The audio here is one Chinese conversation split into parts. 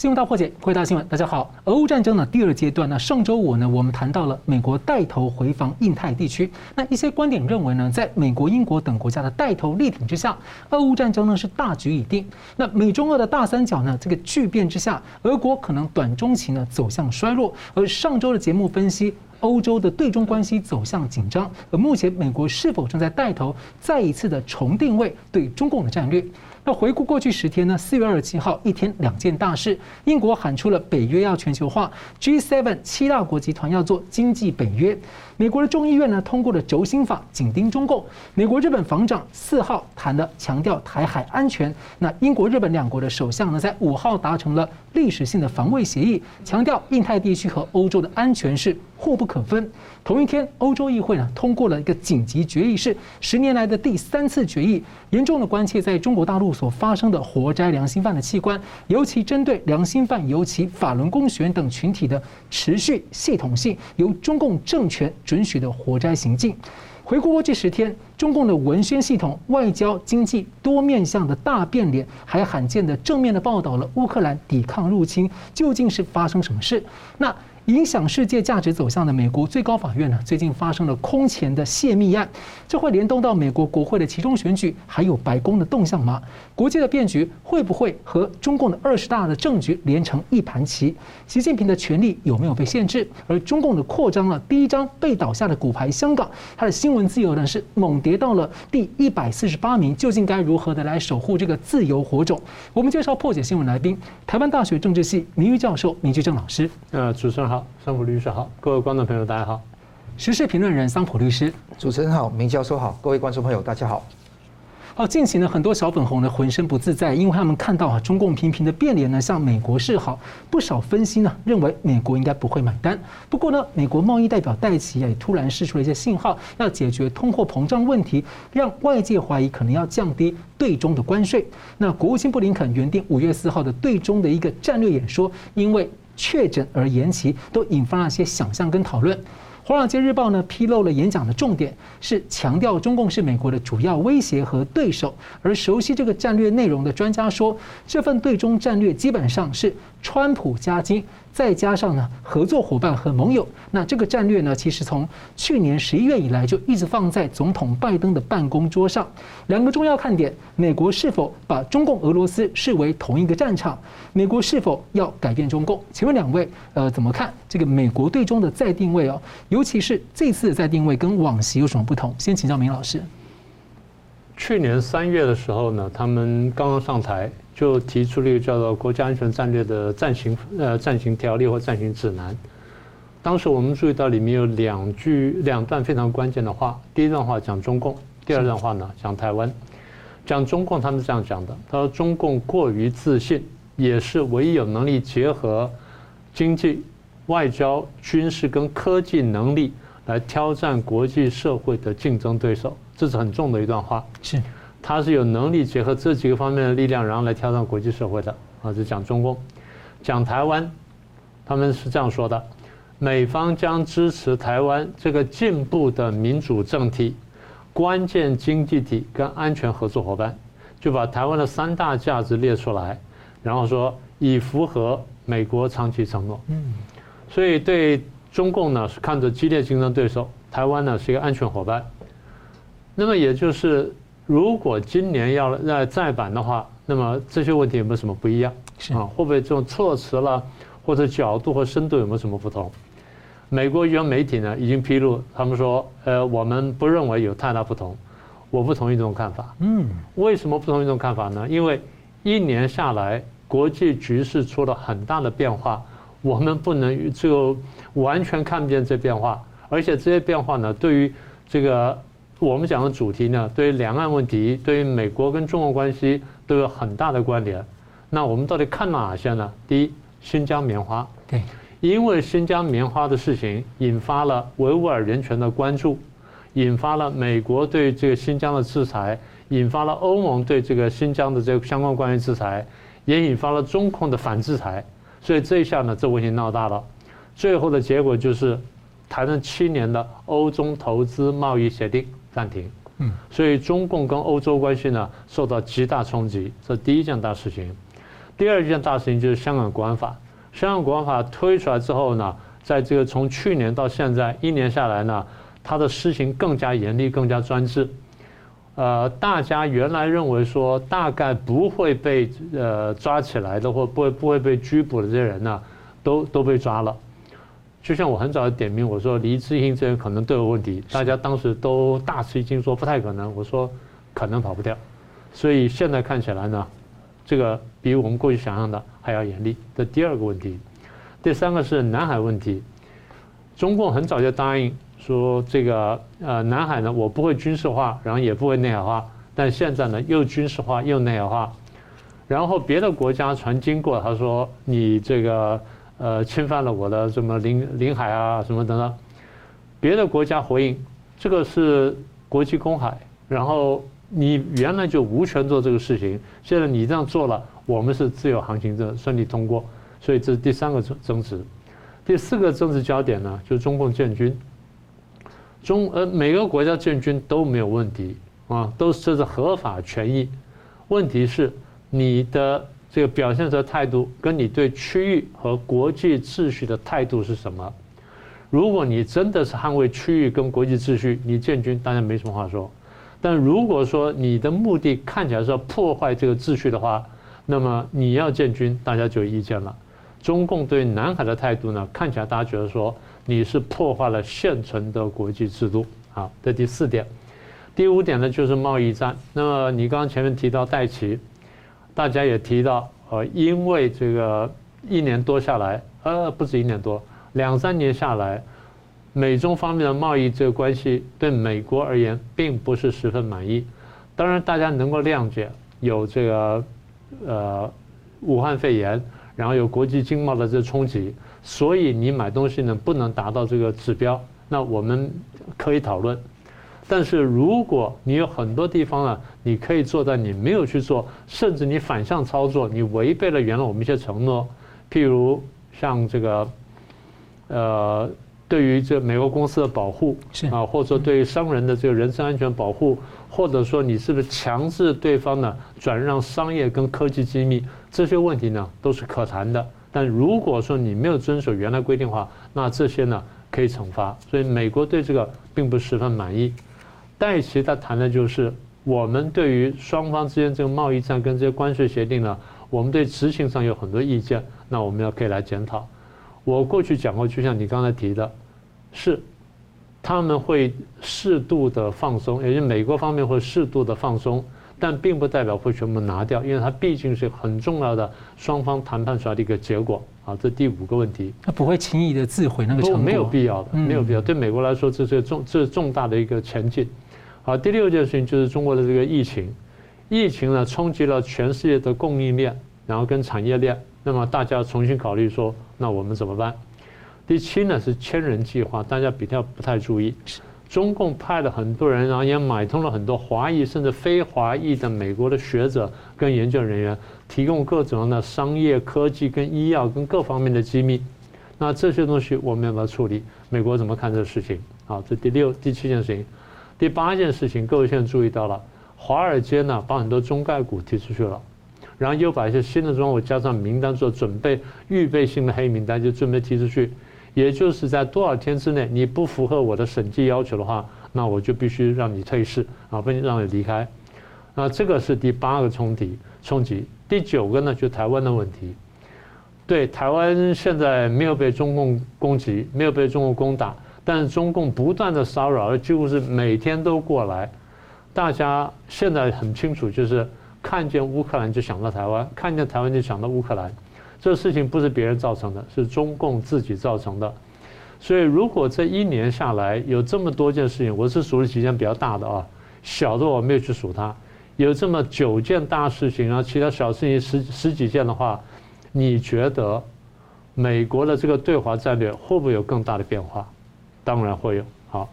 新闻大破解，回答新闻，大家好。俄乌战争呢第二阶段呢，上周五呢，我们谈到了美国带头回防印太地区。那一些观点认为呢，在美国、英国等国家的带头力挺之下，俄乌战争呢是大局已定。那美中俄的大三角呢，这个巨变之下，俄国可能短中期呢走向衰弱。而上周的节目分析，欧洲的对中关系走向紧张。而目前美国是否正在带头再一次的重定位对中共的战略？那回顾过去十天呢，四月二十七号一天两件大事，英国喊出了北约要全球化，G7 七大国集团要做经济北约。美国的众议院呢通过了轴心法，紧盯中共。美国日本防长四号谈了强调台海安全。那英国日本两国的首相呢在五号达成了历史性的防卫协议，强调印太地区和欧洲的安全是互不可分。同一天，欧洲议会呢通过了一个紧急决议，是十年来的第三次决议，严重的关切在中国大陆所发生的活摘良心犯的器官，尤其针对良心犯尤其法轮功学员等群体的持续系统性由中共政权。准许的活摘行径，回顾过去十天，中共的文宣系统、外交、经济多面向的大变脸，还罕见的正面的报道了乌克兰抵抗入侵，究竟是发生什么事？那？影响世界价值走向的美国最高法院呢，最近发生了空前的泄密案，这会联动到美国国会的其中选举，还有白宫的动向吗？国际的变局会不会和中共的二十大的政局连成一盘棋？习近平的权力有没有被限制？而中共的扩张了第一张被倒下的骨牌，香港，它的新闻自由呢是猛跌到了第一百四十八名，究竟该如何的来守护这个自由火种？我们介绍破解新闻来宾，台湾大学政治系名誉教授明居正老师。呃，主持人。好，桑普律师好，各位观众朋友大家好。时事评论人桑普律师，主持人好，明教授好，各位观众朋友大家好。好，近期呢，很多小粉红呢浑身不自在，因为他们看到啊，中共频频的变脸呢，向美国示好。不少分析呢认为美国应该不会买单。不过呢，美国贸易代表戴奇也突然释出了一些信号，要解决通货膨胀问题，让外界怀疑可能要降低对中的关税。那国务卿布林肯原定五月四号的对中的一个战略演说，因为确诊而延期，都引发了一些想象跟讨论。《华尔街日报》呢披露了演讲的重点，是强调中共是美国的主要威胁和对手。而熟悉这个战略内容的专家说，这份对中战略基本上是川普加金。再加上呢，合作伙伴和盟友，那这个战略呢，其实从去年十一月以来就一直放在总统拜登的办公桌上。两个重要看点：美国是否把中共、俄罗斯视为同一个战场？美国是否要改变中共？请问两位，呃，怎么看这个美国对中的再定位哦？尤其是这次的再定位跟往昔有什么不同？先请教明老师。去年三月的时候呢，他们刚刚上台。就提出了一个叫做《国家安全战略的暂行呃暂行条例或暂行指南》。当时我们注意到里面有两句两段非常关键的话。第一段话讲中共，第二段话呢讲台湾。讲中共，他们是这样讲的：他说中共过于自信，也是唯一有能力结合经济、外交、军事跟科技能力来挑战国际社会的竞争对手。这是很重的一段话。是。他是有能力结合这几个方面的力量，然后来挑战国际社会的啊。就讲中共，讲台湾，他们是这样说的：美方将支持台湾这个进步的民主政体、关键经济体跟安全合作伙伴，就把台湾的三大价值列出来，然后说以符合美国长期承诺。嗯，所以对中共呢是看着激烈竞争对手，台湾呢是一个安全伙伴。那么也就是。如果今年要再再版的话，那么这些问题有没有什么不一样？啊，会不会这种措辞了，或者角度和深度有没有什么不同？美国原媒体呢已经披露，他们说，呃，我们不认为有太大不同。我不同意这种看法。嗯，为什么不同意这种看法呢？因为一年下来，国际局势出了很大的变化，我们不能就完全看不见这变化，而且这些变化呢，对于这个。我们讲的主题呢，对于两岸问题，对于美国跟中国关系都有很大的关联。那我们到底看哪些呢？第一，新疆棉花，对，因为新疆棉花的事情引发了维吾尔人权的关注，引发了美国对这个新疆的制裁，引发了欧盟对这个新疆的这个相关关系制裁，也引发了中共的反制裁。所以这一下呢，这问题闹大了。最后的结果就是谈了七年的欧中投资贸易协定。暂停，嗯，所以中共跟欧洲关系呢受到极大冲击，这是第一件大事情。第二件大事情就是香港国安法。香港国安法推出来之后呢，在这个从去年到现在一年下来呢，它的施行更加严厉、更加专制。呃，大家原来认为说大概不会被呃抓起来的，或不会不会被拘捕的这些人呢，都都被抓了。就像我很早就点名，我说黎智英这人可能都有问题，大家当时都大吃一惊，说不太可能。我说可能跑不掉，所以现在看起来呢，这个比我们过去想象的还要严厉。这第二个问题，第三个是南海问题，中共很早就答应。说这个呃，南海呢，我不会军事化，然后也不会内海化，但现在呢，又军事化又内海化，然后别的国家船经过，他说你这个呃，侵犯了我的什么领领海啊，什么等等，别的国家回应，这个是国际公海，然后你原来就无权做这个事情，现在你这样做了，我们是自由航行的顺利通过，所以这是第三个争争执，第四个政治焦点呢，就是中共建军。中呃，每个国家建军都没有问题啊，都是这是合法权益。问题是你的这个表现的态度，跟你对区域和国际秩序的态度是什么？如果你真的是捍卫区域跟国际秩序，你建军当然没什么话说。但如果说你的目的看起来是要破坏这个秩序的话，那么你要建军，大家就有意见了。中共对南海的态度呢，看起来大家觉得说。你是破坏了现存的国际制度，好，这第四点。第五点呢，就是贸易战。那么你刚刚前面提到戴琪，大家也提到，呃，因为这个一年多下来，呃，不止一年多，两三年下来，美中方面的贸易这个关系对美国而言并不是十分满意。当然，大家能够谅解，有这个呃武汉肺炎，然后有国际经贸的这冲击。所以你买东西呢，不能达到这个指标，那我们可以讨论。但是如果你有很多地方呢，你可以做到你没有去做，甚至你反向操作，你违背了原来我们一些承诺，譬如像这个，呃，对于这美国公司的保护啊，或者说对于商人的这个人身安全保护，或者说你是不是强制对方呢转让商业跟科技机密，这些问题呢都是可谈的。但如果说你没有遵守原来规定的话，那这些呢可以惩罚。所以美国对这个并不十分满意。戴琪他谈的就是我们对于双方之间这个贸易战跟这些关税协定呢，我们对执行上有很多意见，那我们要可以来检讨。我过去讲过，就像你刚才提的，是他们会适度的放松，也就是美国方面会适度的放松。但并不代表会全部拿掉，因为它毕竟是很重要的双方谈判出来的一个结果啊。这第五个问题，它不会轻易的自毁那个成果，没有必要的，没有必要。对美国来说，这是重这是重大的一个前进。好，第六件事情就是中国的这个疫情，疫情呢冲击了全世界的供应链，然后跟产业链，那么大家要重新考虑说，那我们怎么办？第七呢是千人计划，大家比较不太注意。中共派了很多人，然后也买通了很多华裔甚至非华裔的美国的学者跟研究人员，提供各种的商业科技跟医药跟各方面的机密。那这些东西我们要不要处理？美国怎么看这个事情？好，这第六、第七件事情，第八件事情，各位现在注意到了，华尔街呢把很多中概股提出去了，然后又把一些新的庄户加上名单做准备，预备性的黑名单就准备提出去。也就是在多少天之内，你不符合我的审计要求的话，那我就必须让你退市啊，不让你离开。那这个是第八个冲击冲击。第九个呢，就台湾的问题。对，台湾现在没有被中共攻击，没有被中共攻打，但是中共不断的骚扰，几乎是每天都过来。大家现在很清楚，就是看见乌克兰就想到台湾，看见台湾就想到乌克兰。这事情不是别人造成的，是中共自己造成的。所以，如果这一年下来有这么多件事情，我是数了几件比较大的啊，小的我没有去数它。有这么九件大事情，然后其他小事情十十几件的话，你觉得美国的这个对华战略会不会有更大的变化？当然会有。好，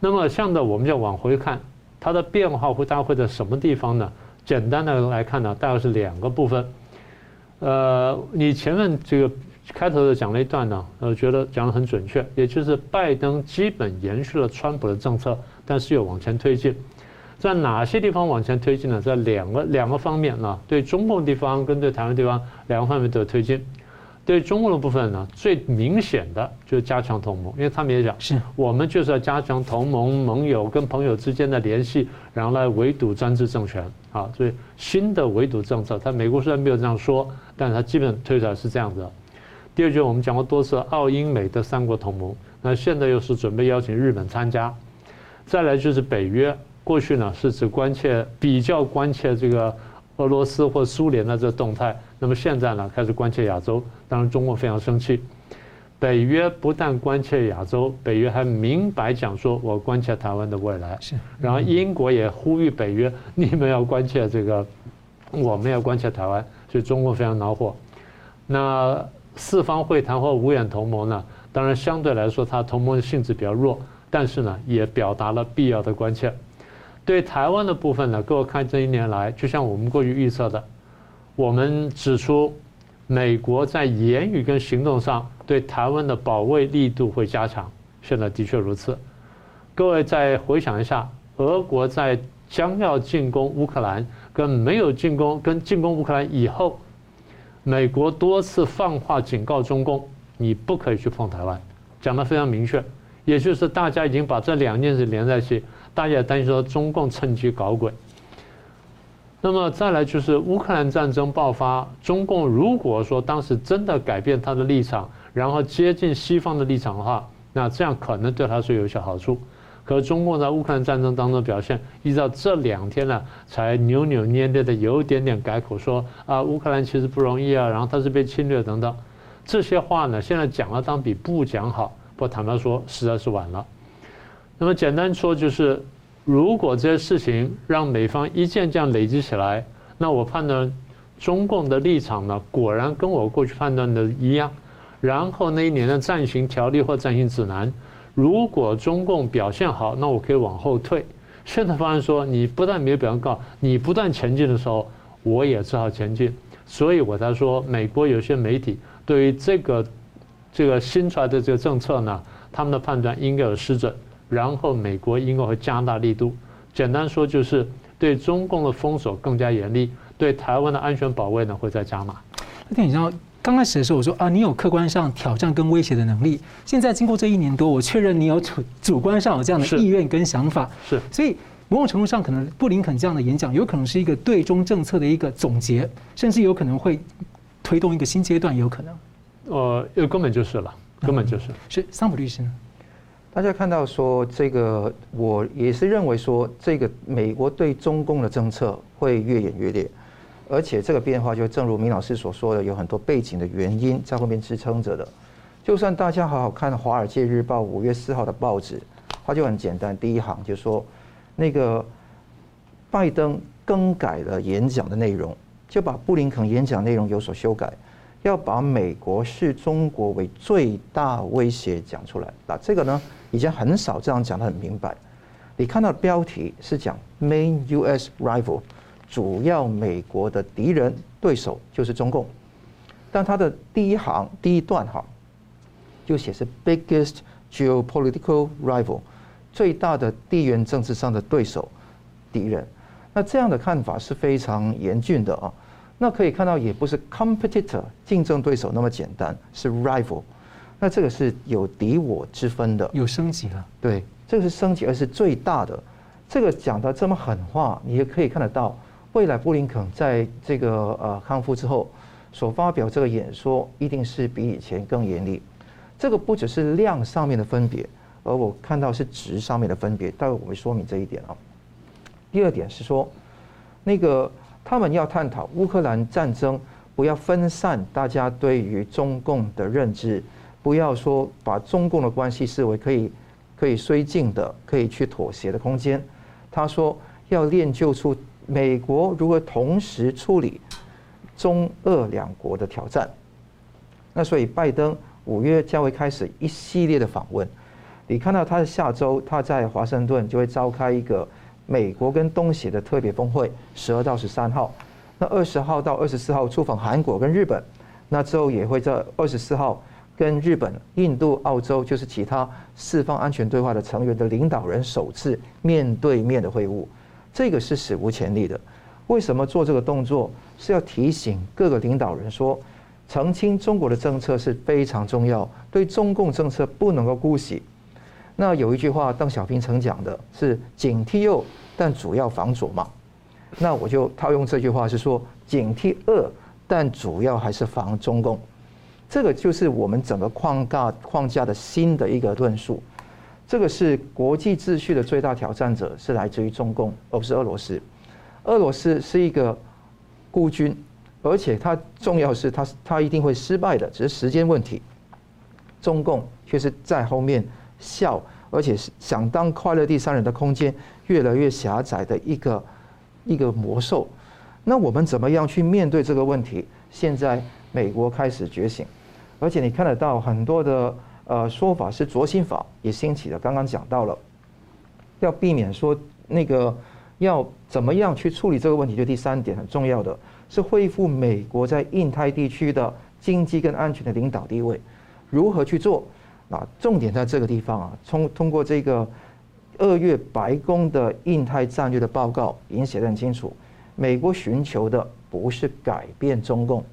那么像的我们就往回看，它的变化会大概会在什么地方呢？简单的来看呢，大概是两个部分。呃，你前面这个开头的讲了一段呢，呃，觉得讲得很准确，也就是拜登基本延续了川普的政策，但是又往前推进。在哪些地方往前推进呢？在两个两个方面啊，对中共地方跟对台湾地方两个方面都有推进。对中共的部分呢，最明显的就是加强同盟，因为他们也讲，是我们就是要加强同盟盟友跟朋友之间的联系，然后来围堵专制政权啊。所以新的围堵政策，他美国虽然没有这样说，但是他基本推出来是这样的。第二就是我们讲过多次，澳英美的三国同盟，那现在又是准备邀请日本参加。再来就是北约，过去呢是指关切比较关切这个俄罗斯或苏联的这个动态。那么现在呢，开始关切亚洲，当然中国非常生气。北约不但关切亚洲，北约还明白讲说，我关切台湾的未来。是。然后英国也呼吁北约，你们要关切这个，我们要关切台湾，所以中国非常恼火。那四方会谈或五眼同盟呢，当然相对来说，它同盟的性质比较弱，但是呢，也表达了必要的关切。对台湾的部分呢，各位看这一年来，就像我们过去预测的。我们指出，美国在言语跟行动上对台湾的保卫力度会加强，现在的确如此。各位再回想一下，俄国在将要进攻乌克兰跟没有进攻跟进攻乌克兰以后，美国多次放话警告中共，你不可以去碰台湾，讲得非常明确。也就是大家已经把这两件事连在一起，大家也担心说中共趁机搞鬼。那么再来就是乌克兰战争爆发，中共如果说当时真的改变他的立场，然后接近西方的立场的话，那这样可能对他是有一些好处。可中共在乌克兰战争当中表现，一直到这两天呢，才扭扭捏捏的有点点改口说啊，乌克兰其实不容易啊，然后他是被侵略等等，这些话呢，现在讲了当比不讲好。不坦白说，实在是晚了。那么简单说就是。如果这些事情让美方一件件累积起来，那我判断中共的立场呢，果然跟我过去判断的一样。然后那一年的暂行条例或暂行指南，如果中共表现好，那我可以往后退。现在方案说，你不但没有表现好，你不断前进的时候，我也只好前进。所以我才说，美国有些媒体对于这个这个新出来的这个政策呢，他们的判断应该有失准。然后美国应该会加大力度，简单说就是对中共的封锁更加严厉，对台湾的安全保卫呢会再加码。那天你知道刚开始的时候我说啊，你有客观上挑战跟威胁的能力，现在经过这一年多，我确认你有主主观上有这样的意愿跟想法。是，所以某种程度上，可能布林肯这样的演讲有可能是一个对中政策的一个总结，甚至有可能会推动一个新阶段，有可能。呃，根本就是了，根本就是。是桑普律师呢？大家看到说这个，我也是认为说这个美国对中共的政策会越演越烈，而且这个变化就正如明老师所说的，有很多背景的原因在后面支撑着的。就算大家好好看《华尔街日报》五月四号的报纸，它就很简单，第一行就说那个拜登更改了演讲的内容，就把布林肯演讲内容有所修改。要把美国视中国为最大威胁讲出来，那这个呢，以前很少这样讲得很明白。你看到标题是讲 Main U.S. Rival，主要美国的敌人对手就是中共，但它的第一行第一段哈，就写是 Biggest Geopolitical Rival，最大的地缘政治上的对手敌人。那这样的看法是非常严峻的啊。那可以看到，也不是 competitor 竞争对手那么简单，是 rival。那这个是有敌我之分的，有升级了。对，这个是升级，而是最大的。这个讲的这么狠话，你也可以看得到，未来布林肯在这个呃康复之后所发表这个演说，一定是比以前更严厉。这个不只是量上面的分别，而我看到是值上面的分别。待会我会说明这一点啊。第二点是说，那个。他们要探讨乌克兰战争，不要分散大家对于中共的认知，不要说把中共的关系视为可以可以绥靖的、可以去妥协的空间。他说要练就出美国如何同时处理中俄两国的挑战。那所以拜登五月将会开始一系列的访问。你看到他的下周他在华盛顿就会召开一个。美国跟东协的特别峰会，十二到十三号，那二十号到二十四号出访韩国跟日本，那之后也会在二十四号跟日本、印度、澳洲，就是其他四方安全对话的成员的领导人首次面对面的会晤，这个是史无前例的。为什么做这个动作？是要提醒各个领导人说，澄清中国的政策是非常重要，对中共政策不能够姑息。那有一句话，邓小平曾讲的是“警惕右，但主要防左”嘛。那我就套用这句话，是说“警惕恶，但主要还是防中共”。这个就是我们整个框架框架的新的一个论述。这个是国际秩序的最大挑战者是来自于中共，而不是俄罗斯。俄罗斯是一个孤军，而且它重要是它它一定会失败的，只是时间问题。中共却是在后面笑，而且是想当快乐第三人的空间越来越狭窄的一个一个魔兽。那我们怎么样去面对这个问题？现在美国开始觉醒，而且你看得到很多的呃说法是轴心法也兴起的。刚刚讲到了，要避免说那个。要怎么样去处理这个问题？就第三点很重要的是恢复美国在印太地区的经济跟安全的领导地位。如何去做？啊，重点在这个地方啊。通通过这个二月白宫的印太战略的报告已经写得很清楚，美国寻求的不是改变中共。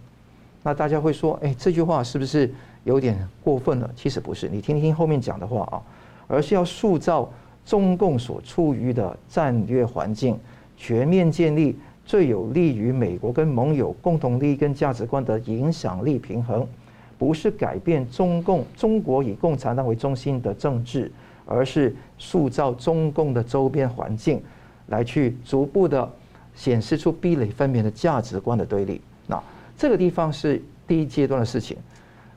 那大家会说，哎，这句话是不是有点过分了？其实不是，你听听后面讲的话啊，而是要塑造。中共所处于的战略环境，全面建立最有利于美国跟盟友共同利益跟价值观的影响力平衡，不是改变中共中国以共产党为中心的政治，而是塑造中共的周边环境，来去逐步的显示出壁垒分明的价值观的对立。那这个地方是第一阶段的事情，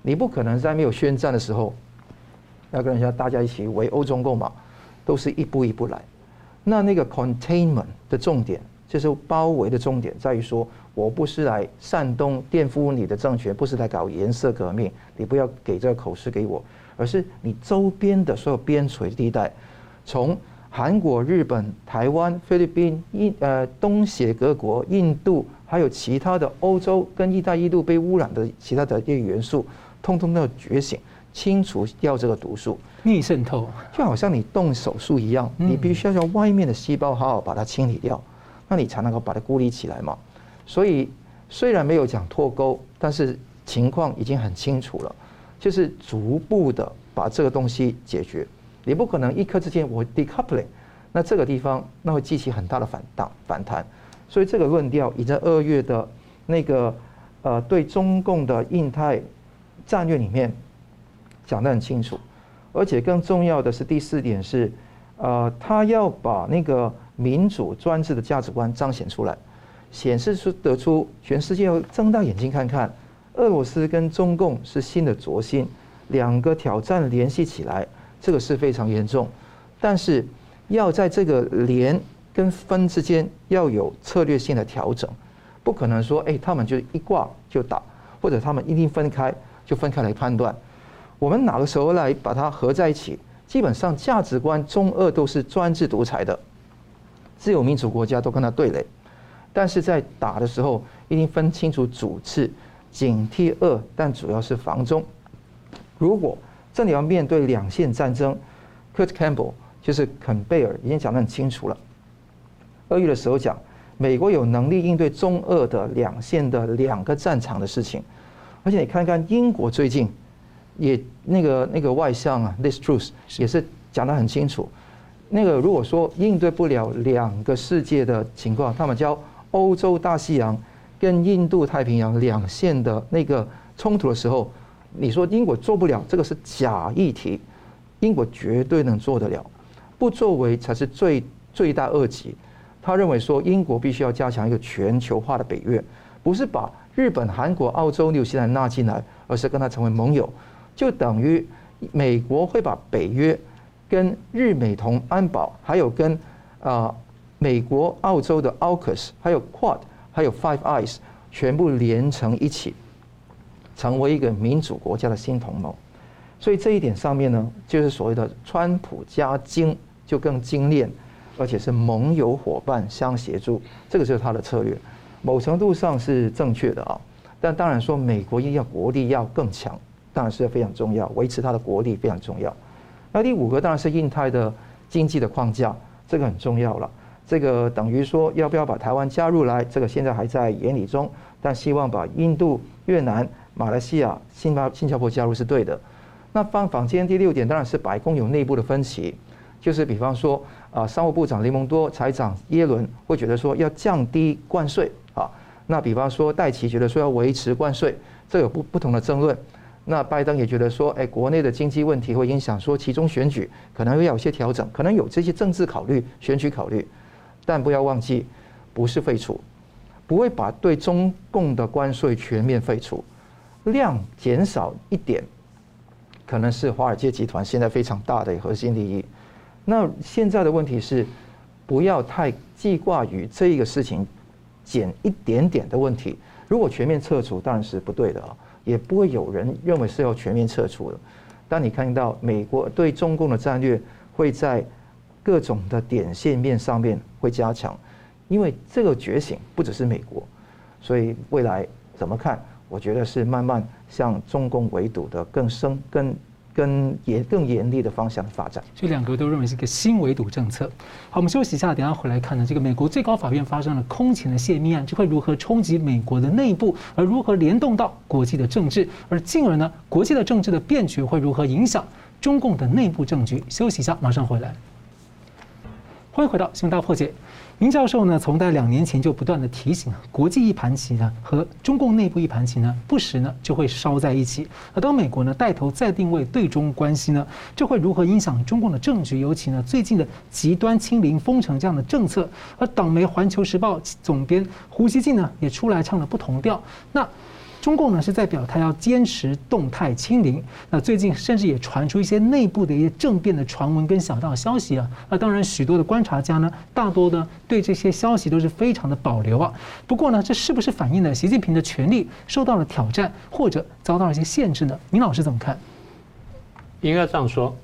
你不可能在没有宣战的时候，要跟人家大家一起围殴中共嘛。都是一步一步来，那那个 containment 的重点就是包围的重点，在于说，我不是来煽动颠覆你的政权，不是来搞颜色革命，你不要给这个口实给我，而是你周边的所有边陲地带，从韩国、日本、台湾、菲律宾、印呃东协各国、印度，还有其他的欧洲跟一带一路被污染的其他的这些元素，通通都要觉醒。清除掉这个毒素，逆渗透，就好像你动手术一样，你必须要让外面的细胞好好把它清理掉，那你才能够把它孤立起来嘛。所以虽然没有讲脱钩，但是情况已经很清楚了，就是逐步的把这个东西解决。你不可能一刻之间我 decoupling，那这个地方那会激起很大的反荡反弹。所以这个论调已在二月的那个呃对中共的印太战略里面。讲得很清楚，而且更重要的是第四点是，呃，他要把那个民主专制的价值观彰显出来，显示出得出全世界要睁大眼睛看看，俄罗斯跟中共是新的轴心，两个挑战联系起来，这个是非常严重，但是要在这个连跟分之间要有策略性的调整，不可能说，哎，他们就一挂就打，或者他们一定分开就分开来判断。我们哪个时候来把它合在一起？基本上价值观中俄都是专制独裁的，自由民主国家都跟他对垒，但是在打的时候一定分清楚主次，警惕俄，但主要是防中。如果这里要面对两线战争，Kurt Campbell 就是肯贝尔已经讲得很清楚了。二月的时候讲，美国有能力应对中俄的两线的两个战场的事情，而且你看看英国最近。也那个那个外相啊，This Truth 也是讲得很清楚。那个如果说应对不了两个世界的情况，他们叫欧洲大西洋跟印度太平洋两线的那个冲突的时候，你说英国做不了，这个是假议题。英国绝对能做得了，不作为才是最罪大恶极。他认为说英国必须要加强一个全球化的北约，不是把日本、韩国、澳洲、纽西兰纳进来，而是跟他成为盟友。就等于美国会把北约跟日美同安保，还有跟啊美国、澳洲的 AUKUS，还有 QUAD，还有 Five Eyes，全部连成一起，成为一个民主国家的新同盟。所以这一点上面呢，就是所谓的川普加精就更精炼，而且是盟友伙伴相协助，这个就是他的策略。某程度上是正确的啊，但当然说美国一定要国力要更强。当然是非常重要，维持它的国力非常重要。那第五个当然是印太的经济的框架，这个很重要了。这个等于说要不要把台湾加入来，这个现在还在研拟中，但希望把印度、越南、马来西亚、新加新加坡加入是对的。那放坊间第六点当然是白宫有内部的分歧，就是比方说啊，商务部长雷蒙多、财长耶伦会觉得说要降低关税啊，那比方说戴琪觉得说要维持关税，这有不不同的争论。那拜登也觉得说，哎，国内的经济问题会影响说其中选举，可能会有些调整，可能有这些政治考虑、选举考虑，但不要忘记，不是废除，不会把对中共的关税全面废除，量减少一点。可能是华尔街集团现在非常大的核心利益。那现在的问题是，不要太记挂于这个事情，减一点点的问题。如果全面撤除，当然是不对的啊，也不会有人认为是要全面撤除的。当你看到美国对中共的战略会在各种的点线面上面会加强，因为这个觉醒不只是美国，所以未来怎么看？我觉得是慢慢向中共围堵的更深、更更严、更严厉的方向发展。这两个都认为是一个新围堵政策。好，我们休息一下，等下回来看呢。这个美国最高法院发生了空前的泄密案，这会如何冲击美国的内部，而如何联动到国际的政治，而进而呢，国际的政治的变局会如何影响中共的内部政局？休息一下，马上回来。欢迎回到新闻大破解。明教授呢，从在两年前就不断的提醒，国际一盘棋呢和中共内部一盘棋呢，不时呢就会烧在一起。而当美国呢带头再定位对中关系呢，这会如何影响中共的政局？尤其呢最近的极端清零封城这样的政策，而党媒《环球时报》总编胡锡进呢也出来唱了不同调。那。中共呢是在表态要坚持动态清零，那最近甚至也传出一些内部的一些政变的传闻跟小道消息啊，那当然许多的观察家呢，大多呢对这些消息都是非常的保留啊。不过呢，这是不是反映了习近平的权力受到了挑战，或者遭到了一些限制呢？您老师怎么看？应该这样说，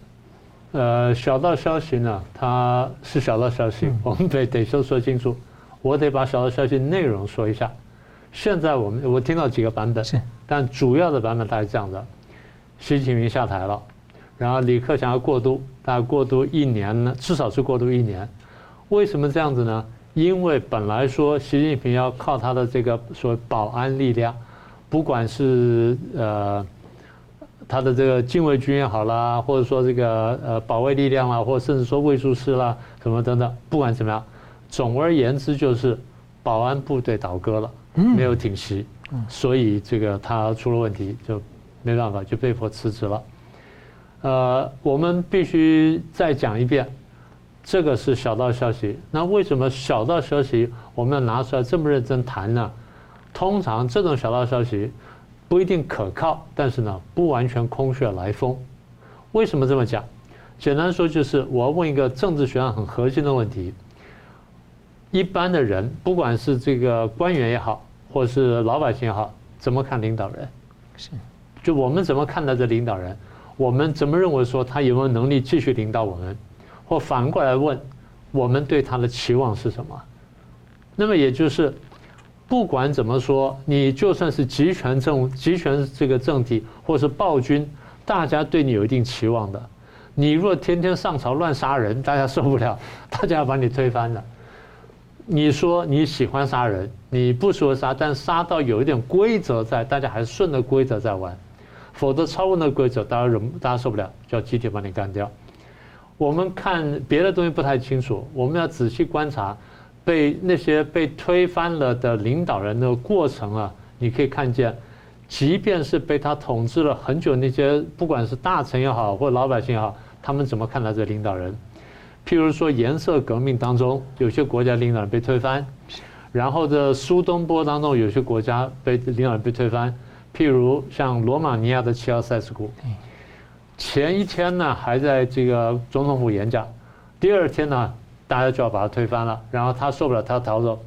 呃，小道消息呢，它是小道消息，我们得得说说清楚，我得把小道消息内容说一下。现在我们我听到几个版本，是，但主要的版本大概是这样的：习近平下台了，然后李克强要过渡，大概过渡一年呢，至少是过渡一年。为什么这样子呢？因为本来说习近平要靠他的这个所谓保安力量，不管是呃他的这个禁卫军也好啦，或者说这个呃保卫力量啦，或者甚至说卫戍师啦，什么等等，不管怎么样，总而言之就是保安部队倒戈了。没有挺袭，所以这个他出了问题，就没办法，就被迫辞职了。呃，我们必须再讲一遍，这个是小道消息。那为什么小道消息我们要拿出来这么认真谈呢？通常这种小道消息不一定可靠，但是呢，不完全空穴来风。为什么这么讲？简单说就是，我要问一个政治学上很核心的问题。一般的人，不管是这个官员也好，或是老百姓也好，怎么看领导人？是，就我们怎么看待这领导人？我们怎么认为说他有没有能力继续领导我们？或反过来问，我们对他的期望是什么？那么也就是，不管怎么说，你就算是集权政集权这个政体，或是暴君，大家对你有一定期望的。你若天天上朝乱杀人，大家受不了，大家要把你推翻的。你说你喜欢杀人，你不说杀，但杀到有一点规则在，大家还是顺着规则在玩，否则超过那规则，大家忍，大家受不了，就要集体把你干掉。我们看别的东西不太清楚，我们要仔细观察，被那些被推翻了的领导人的过程啊，你可以看见，即便是被他统治了很久那些，不管是大臣也好，或者老百姓也好，他们怎么看待这领导人？譬如说，颜色革命当中，有些国家领导人被推翻；然后这苏东坡当中，有些国家被领导人被推翻。譬如像罗马尼亚的齐奥塞斯库，前一天呢还在这个总统府演讲，第二天呢大家就要把他推翻了。然后他受不了，他逃走。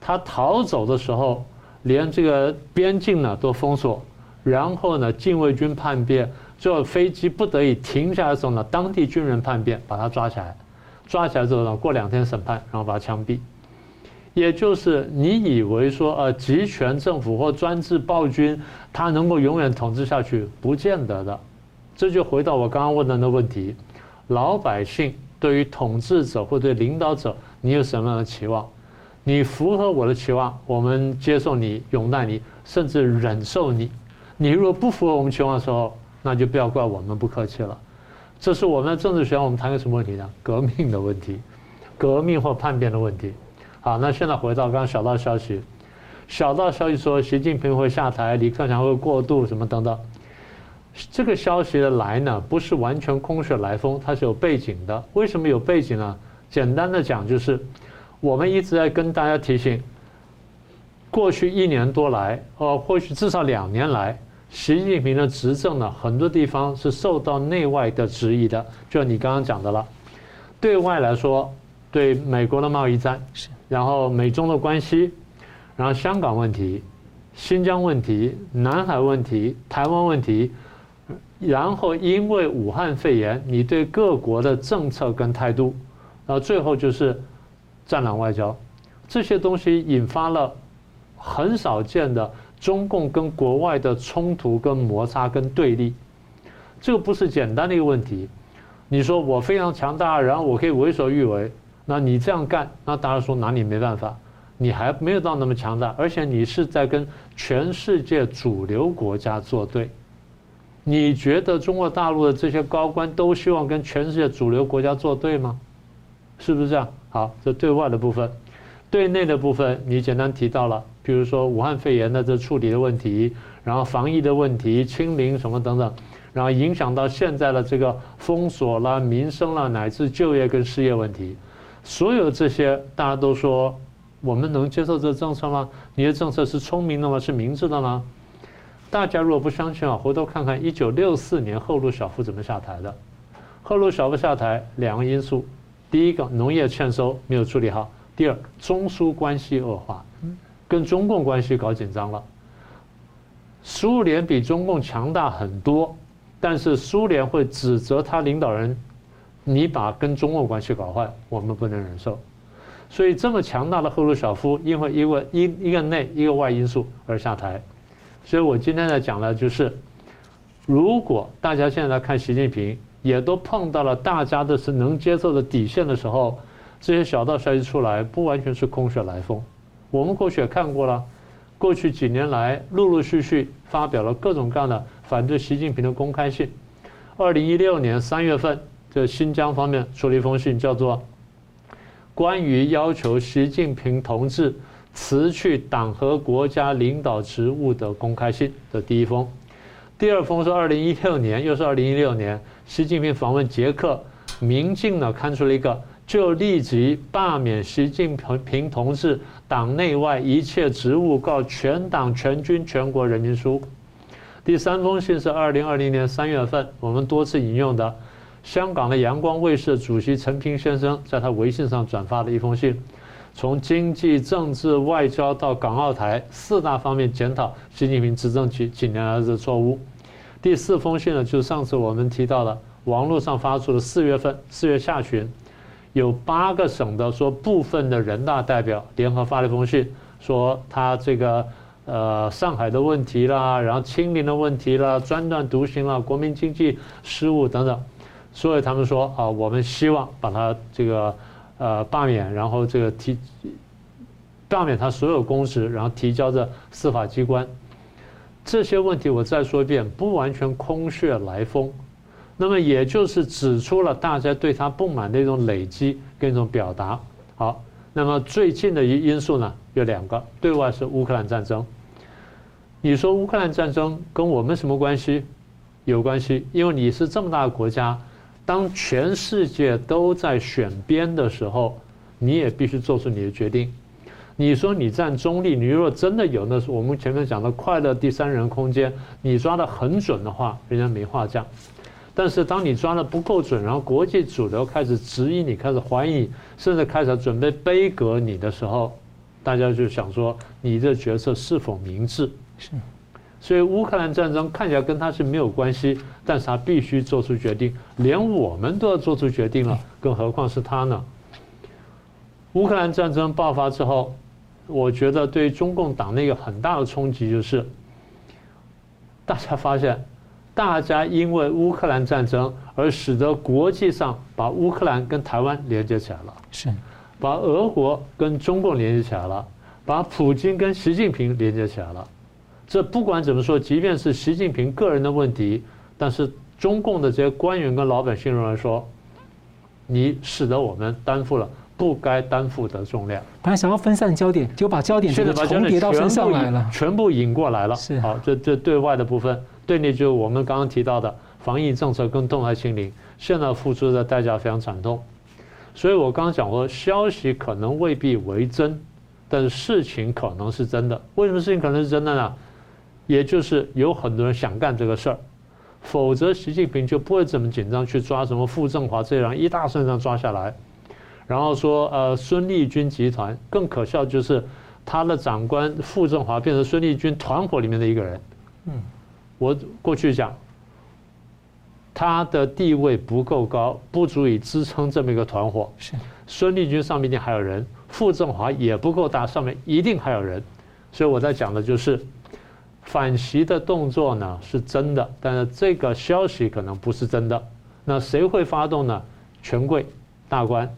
他逃走的时候，连这个边境呢都封锁，然后呢禁卫军叛变，最后飞机不得已停下来的时候呢，当地军人叛变，把他抓起来。抓起来之后呢，过两天审判，然后把他枪毙。也就是你以为说，呃，集权政府或专制暴君，他能够永远统治下去，不见得的。这就回到我刚刚问的那问题：老百姓对于统治者或对领导者，你有什么样的期望？你符合我的期望，我们接受你、拥戴你，甚至忍受你。你如果不符合我们期望的时候，那就不要怪我们不客气了。这是我们的政治学，我们谈个什么问题呢？革命的问题，革命或叛变的问题。好，那现在回到刚刚小道消息，小道消息说习近平会下台，李克强会过渡，什么等等。这个消息的来呢，不是完全空穴来风，它是有背景的。为什么有背景呢？简单的讲，就是我们一直在跟大家提醒，过去一年多来，呃，或许至少两年来。习近平的执政呢，很多地方是受到内外的质疑的，就像你刚刚讲的了。对外来说，对美国的贸易战，然后美中的关系，然后香港问题、新疆问题、南海问题、台湾问题，然后因为武汉肺炎，你对各国的政策跟态度，然后最后就是战狼外交，这些东西引发了很少见的。中共跟国外的冲突、跟摩擦、跟对立，这个不是简单的一个问题。你说我非常强大，然后我可以为所欲为，那你这样干，那大家说哪里没办法？你还没有到那么强大，而且你是在跟全世界主流国家作对。你觉得中国大陆的这些高官都希望跟全世界主流国家作对吗？是不是这样？好，这对外的部分，对内的部分，你简单提到了。比如说武汉肺炎的这处理的问题，然后防疫的问题、清零什么等等，然后影响到现在的这个封锁啦、民生啦，乃至就业跟失业问题，所有这些大家都说我们能接受这政策吗？你的政策是聪明的吗？是明智的吗？大家如果不相信啊，回头看看一九六四年赫鲁晓夫怎么下台的。赫鲁晓夫下台两个因素：第一个农业欠收没有处理好；第二中苏关系恶化。跟中共关系搞紧张了，苏联比中共强大很多，但是苏联会指责他领导人，你把跟中共关系搞坏，我们不能忍受。所以这么强大的赫鲁晓夫，因为一个一一个内一个外因素而下台。所以我今天在讲的就是，如果大家现在看习近平，也都碰到了大家都是能接受的底线的时候，这些小道消息出来，不完全是空穴来风。我们过去也看过了，过去几年来陆陆续续发表了各种各样的反对习近平的公开信。二零一六年三月份，这新疆方面出了一封信，叫做《关于要求习近平同志辞去党和国家领导职务的公开信》的第一封。第二封是二零一六年，又是二零一六年，习近平访问捷克，明镜呢刊出了一个。就立即罢免习近平同志党内外一切职务，告全党全军全国人民书。第三封信是二零二零年三月份，我们多次引用的香港的阳光卫视主席陈平先生在他微信上转发的一封信，从经济、政治、外交到港澳台四大方面检讨习近平执政几几年来的错误。第四封信呢，就是上次我们提到的网络上发出的四月份四月下旬。有八个省的说部分的人大代表联合发了一封信，说他这个呃上海的问题啦，然后清零的问题啦，专断独行啦，国民经济失误等等，所以他们说啊，我们希望把他这个呃罢免，然后这个提罢免他所有公职，然后提交的司法机关。这些问题我再说一遍，不完全空穴来风。那么也就是指出了大家对他不满的一种累积跟一种表达。好，那么最近的一因素呢，有两个，对外是乌克兰战争。你说乌克兰战争跟我们什么关系？有关系，因为你是这么大的国家，当全世界都在选边的时候，你也必须做出你的决定。你说你站中立，你如果真的有那是我们前面讲的快乐第三人空间，你抓得很准的话，人家没话讲。但是当你抓的不够准，然后国际主流开始质疑你，开始怀疑你，甚至开始准备杯葛你的时候，大家就想说你这决策是否明智？是。所以乌克兰战争看起来跟他是没有关系，但是他必须做出决定，连我们都要做出决定了，更何况是他呢？乌克兰战争爆发之后，我觉得对中共党内有很大的冲击，就是大家发现。大家因为乌克兰战争而使得国际上把乌克兰跟台湾连接起来了。是，把俄国跟中共连接起来了，把普京跟习近平连接起来了。这不管怎么说，即便是习近平个人的问题，但是中共的这些官员跟老百姓认为说，你使得我们担负了不该担负的重量。本来想要分散焦点，就把焦点这个重叠到身上来了，全部引过来了。是好，这这对外的部分，对内就是我们刚刚提到的防疫政策跟动态清零，现在付出的代价非常惨痛。所以我刚刚讲过，消息可能未必为真，但是事情可能是真的。为什么事情可能是真的呢？也就是有很多人想干这个事儿，否则习近平就不会这么紧张去抓什么傅政华这样一大身上抓下来，然后说呃孙立军集团更可笑就是他的长官傅政华变成孙立军团伙里面的一个人。嗯，我过去讲他的地位不够高，不足以支撑这么一个团伙。是孙立军上面一定还有人，傅政华也不够大，上面一定还有人。所以我在讲的就是。反袭的动作呢是真的，但是这个消息可能不是真的。那谁会发动呢？权贵、大官、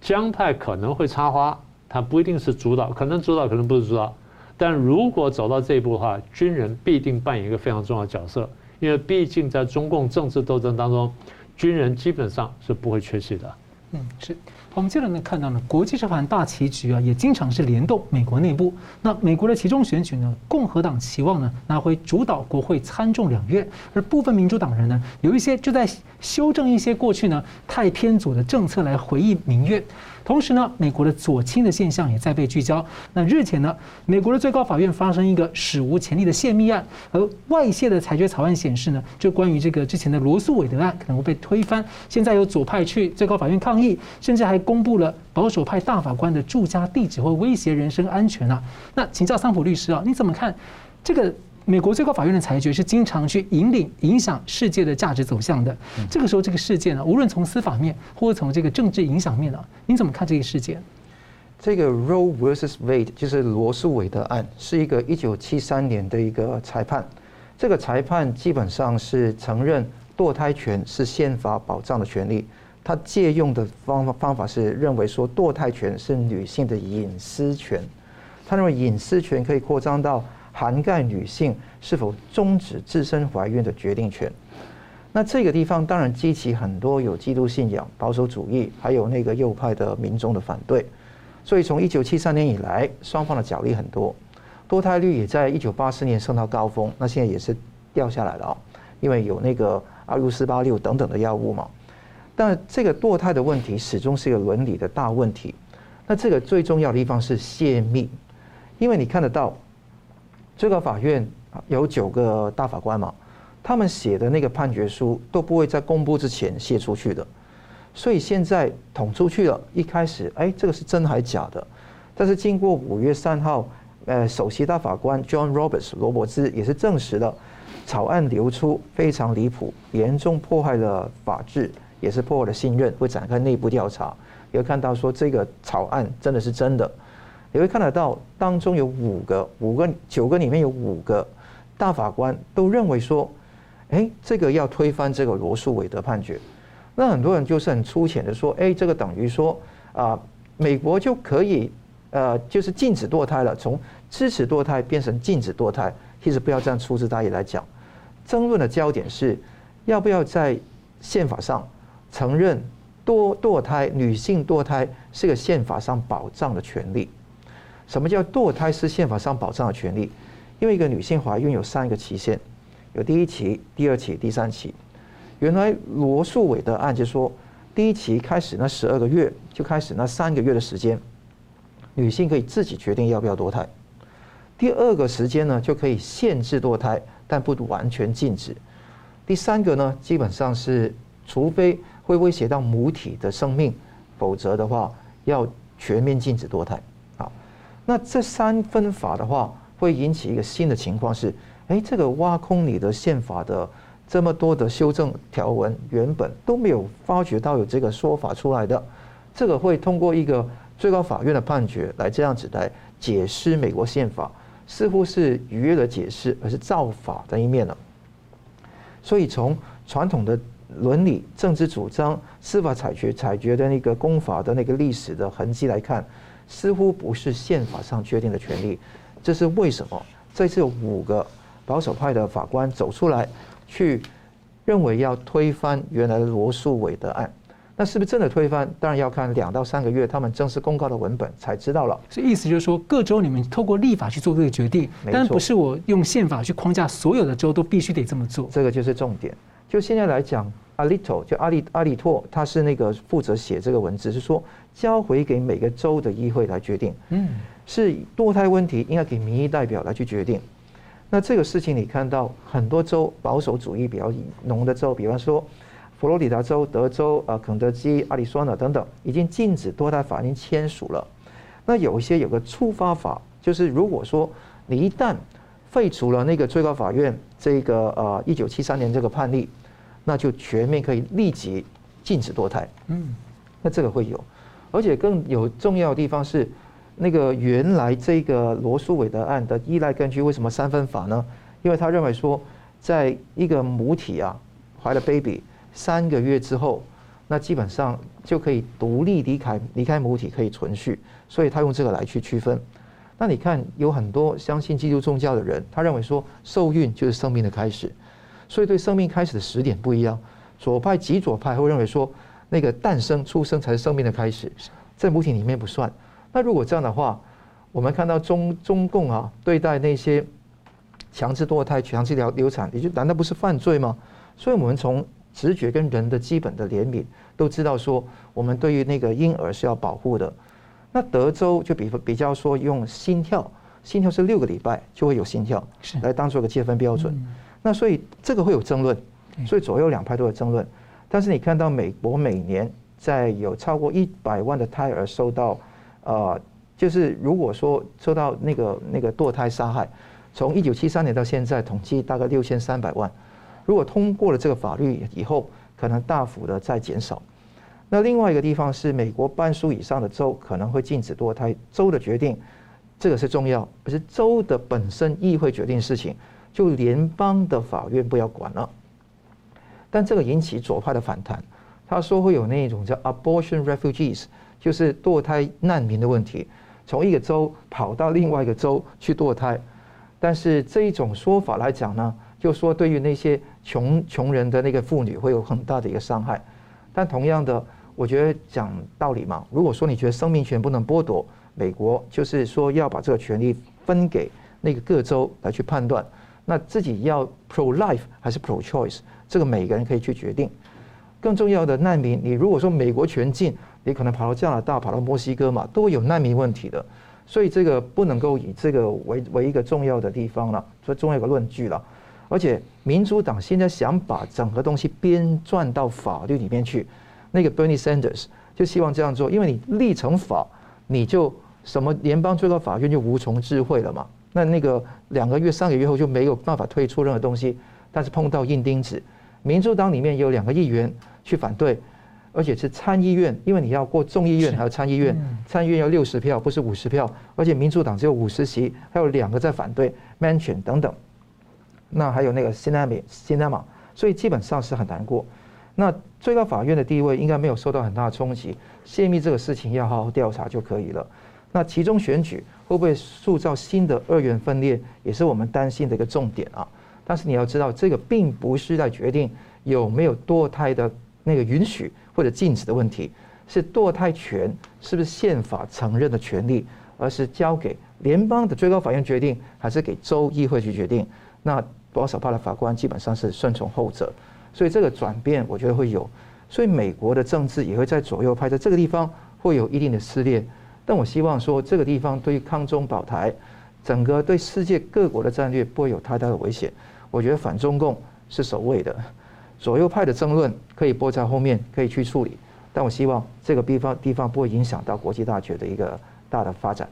江派可能会插花，他不一定是主导，可能主导，可能不是主导。但如果走到这一步的话，军人必定扮演一个非常重要的角色，因为毕竟在中共政治斗争当中，军人基本上是不会缺席的。嗯，是。我们接着呢看到呢，国际这盘大棋局啊，也经常是联动美国内部。那美国的其中选举呢，共和党期望呢拿回主导国会参众两院，而部分民主党人呢，有一些就在修正一些过去呢太偏左的政策来回应民怨。同时呢，美国的左倾的现象也在被聚焦。那日前呢，美国的最高法院发生一个史无前例的泄密案，而外泄的裁决草案显示呢，就关于这个之前的罗诉韦德案可能会被推翻。现在有左派去最高法院抗议，甚至还公布了保守派大法官的住家地址，会威胁人身安全啊。那请教桑普律师啊，你怎么看这个？美国最高法院的裁决是经常去引领、影响世界的价值走向的。这个时候，这个事件呢，无论从司法面或者从这个政治影响面呢，您怎么看这个事件？这个 Roe vs. Wade 就是罗诉韦德案，是一个一九七三年的一个裁判。这个裁判基本上是承认堕胎权是宪法保障的权利。他借用的方法方法是认为说堕胎权是女性的隐私权。他认为隐私权可以扩张到。涵盖女性是否终止自身怀孕的决定权，那这个地方当然激起很多有基督信仰、保守主义，还有那个右派的民众的反对。所以从一九七三年以来，双方的角力很多，堕胎率也在一九八四年升到高峰，那现在也是掉下来了啊，因为有那个阿鲁斯巴六等等的药物嘛。但这个堕胎的问题始终是一个伦理的大问题。那这个最重要的地方是泄密，因为你看得到。最高法院有九个大法官嘛，他们写的那个判决书都不会在公布之前泄出去的，所以现在捅出去了。一开始，哎，这个是真还假的？但是经过五月三号，呃，首席大法官 John Roberts 罗伯兹也是证实了，草案流出非常离谱，严重破坏了法治，也是破坏了信任，会展开内部调查。也看到说这个草案真的是真的。你会看得到，当中有五个、五个、九个里面有五个大法官都认为说，哎，这个要推翻这个罗诉韦德判决。那很多人就是很粗浅的说，哎，这个等于说啊，美国就可以呃，就是禁止堕胎了，从支持堕胎变成禁止堕胎。其实不要这样粗枝大叶来讲，争论的焦点是要不要在宪法上承认堕堕胎、女性堕胎是个宪法上保障的权利。什么叫堕胎是宪法上保障的权利？因为一个女性怀孕有三个期限，有第一期、第二期、第三期。原来罗诉韦的案就说，第一期开始那十二个月就开始那三个月的时间，女性可以自己决定要不要堕胎。第二个时间呢，就可以限制堕胎，但不完全禁止。第三个呢，基本上是除非会威胁到母体的生命，否则的话要全面禁止堕胎。那这三分法的话，会引起一个新的情况是，哎，这个挖空你的宪法的这么多的修正条文，原本都没有发觉到有这个说法出来的，这个会通过一个最高法院的判决来这样子来解释美国宪法，似乎是逾越了解释，而是造法的一面了。所以从传统的伦理、政治主张、司法裁决、裁决的那个公法的那个历史的痕迹来看，似乎不是宪法上确定的权利。这是为什么？这次有五个保守派的法官走出来，去认为要推翻原来的罗素韦德案。那是不是真的推翻？当然要看两到三个月他们正式公告的文本才知道了。所以意思就是说，各州你们透过立法去做这个决定，但不是我用宪法去框架所有的州都必须得这么做。这个就是重点。就现在来讲，阿利托就阿利阿利托，他是那个负责写这个文字，是说交回给每个州的议会来决定。嗯，是堕胎问题应该给民意代表来去决定。那这个事情你看到很多州保守主义比较浓的州，比方说。佛罗里达州、德州、啊肯德基、阿里桑那等等，已经禁止堕胎法已经签署了。那有一些有个触发法，就是如果说你一旦废除了那个最高法院这个呃一九七三年这个判例，那就全面可以立即禁止堕胎。嗯，那这个会有，而且更有重要的地方是，那个原来这个罗诉韦德案的依赖根据为什么三分法呢？因为他认为说，在一个母体啊怀了 baby。三个月之后，那基本上就可以独立离开离开母体，可以存续，所以他用这个来去区分。那你看，有很多相信基督宗教的人，他认为说受孕就是生命的开始，所以对生命开始的时点不一样。左派极左派会认为说，那个诞生出生才是生命的开始，在母体里面不算。那如果这样的话，我们看到中中共啊对待那些强制堕胎、强制流流产，也就难道不是犯罪吗？所以我们从直觉跟人的基本的怜悯都知道说，我们对于那个婴儿是要保护的。那德州就比比较说用心跳，心跳是六个礼拜就会有心跳，来当做个界分标准。那所以这个会有争论，所以左右两派都有争论。但是你看到美国每年在有超过一百万的胎儿受到，呃，就是如果说受到那个那个堕胎杀害，从一九七三年到现在统计大概六千三百万。如果通过了这个法律以后，可能大幅的在减少。那另外一个地方是，美国半数以上的州可能会禁止堕胎，州的决定，这个是重要，而是州的本身议会决定事情，就联邦的法院不要管了。但这个引起左派的反弹，他说会有那种叫 abortion refugees，就是堕胎难民的问题，从一个州跑到另外一个州去堕胎。但是这一种说法来讲呢，就说对于那些穷穷人的那个妇女会有很大的一个伤害，但同样的，我觉得讲道理嘛，如果说你觉得生命权不能剥夺，美国就是说要把这个权利分给那个各州来去判断，那自己要 pro life 还是 pro choice，这个每个人可以去决定。更重要的难民，你如果说美国全禁，你可能跑到加拿大、跑到墨西哥嘛，都会有难民问题的，所以这个不能够以这个为为一个重要的地方了，所以重要个论据了。而且民主党现在想把整个东西编撰到法律里面去，那个 Bernie Sanders 就希望这样做，因为你立成法，你就什么联邦最高法院就无从智慧了嘛。那那个两个月、三个月后就没有办法推出任何东西。但是碰到硬钉子，民主党里面有两个议员去反对，而且是参议院，因为你要过众议院还有参议院，参议院要六十票，不是五十票，而且民主党只有五十席，还有两个在反对，Mansion 等等。那还有那个辛纳米、辛纳玛，所以基本上是很难过。那最高法院的地位应该没有受到很大的冲击，泄密这个事情要好好调查就可以了。那其中选举会不会塑造新的二元分裂，也是我们担心的一个重点啊。但是你要知道，这个并不是在决定有没有堕胎的那个允许或者禁止的问题，是堕胎权是不是宪法承认的权利，而是交给联邦的最高法院决定，还是给州议会去决定？那保守派的法官基本上是顺从后者，所以这个转变我觉得会有，所以美国的政治也会在左右派在这个地方会有一定的撕裂。但我希望说这个地方对于抗中保台，整个对世界各国的战略不会有太大的危险。我觉得反中共是首位的，左右派的争论可以拨在后面可以去处理。但我希望这个地方地方不会影响到国际大局的一个大的发展。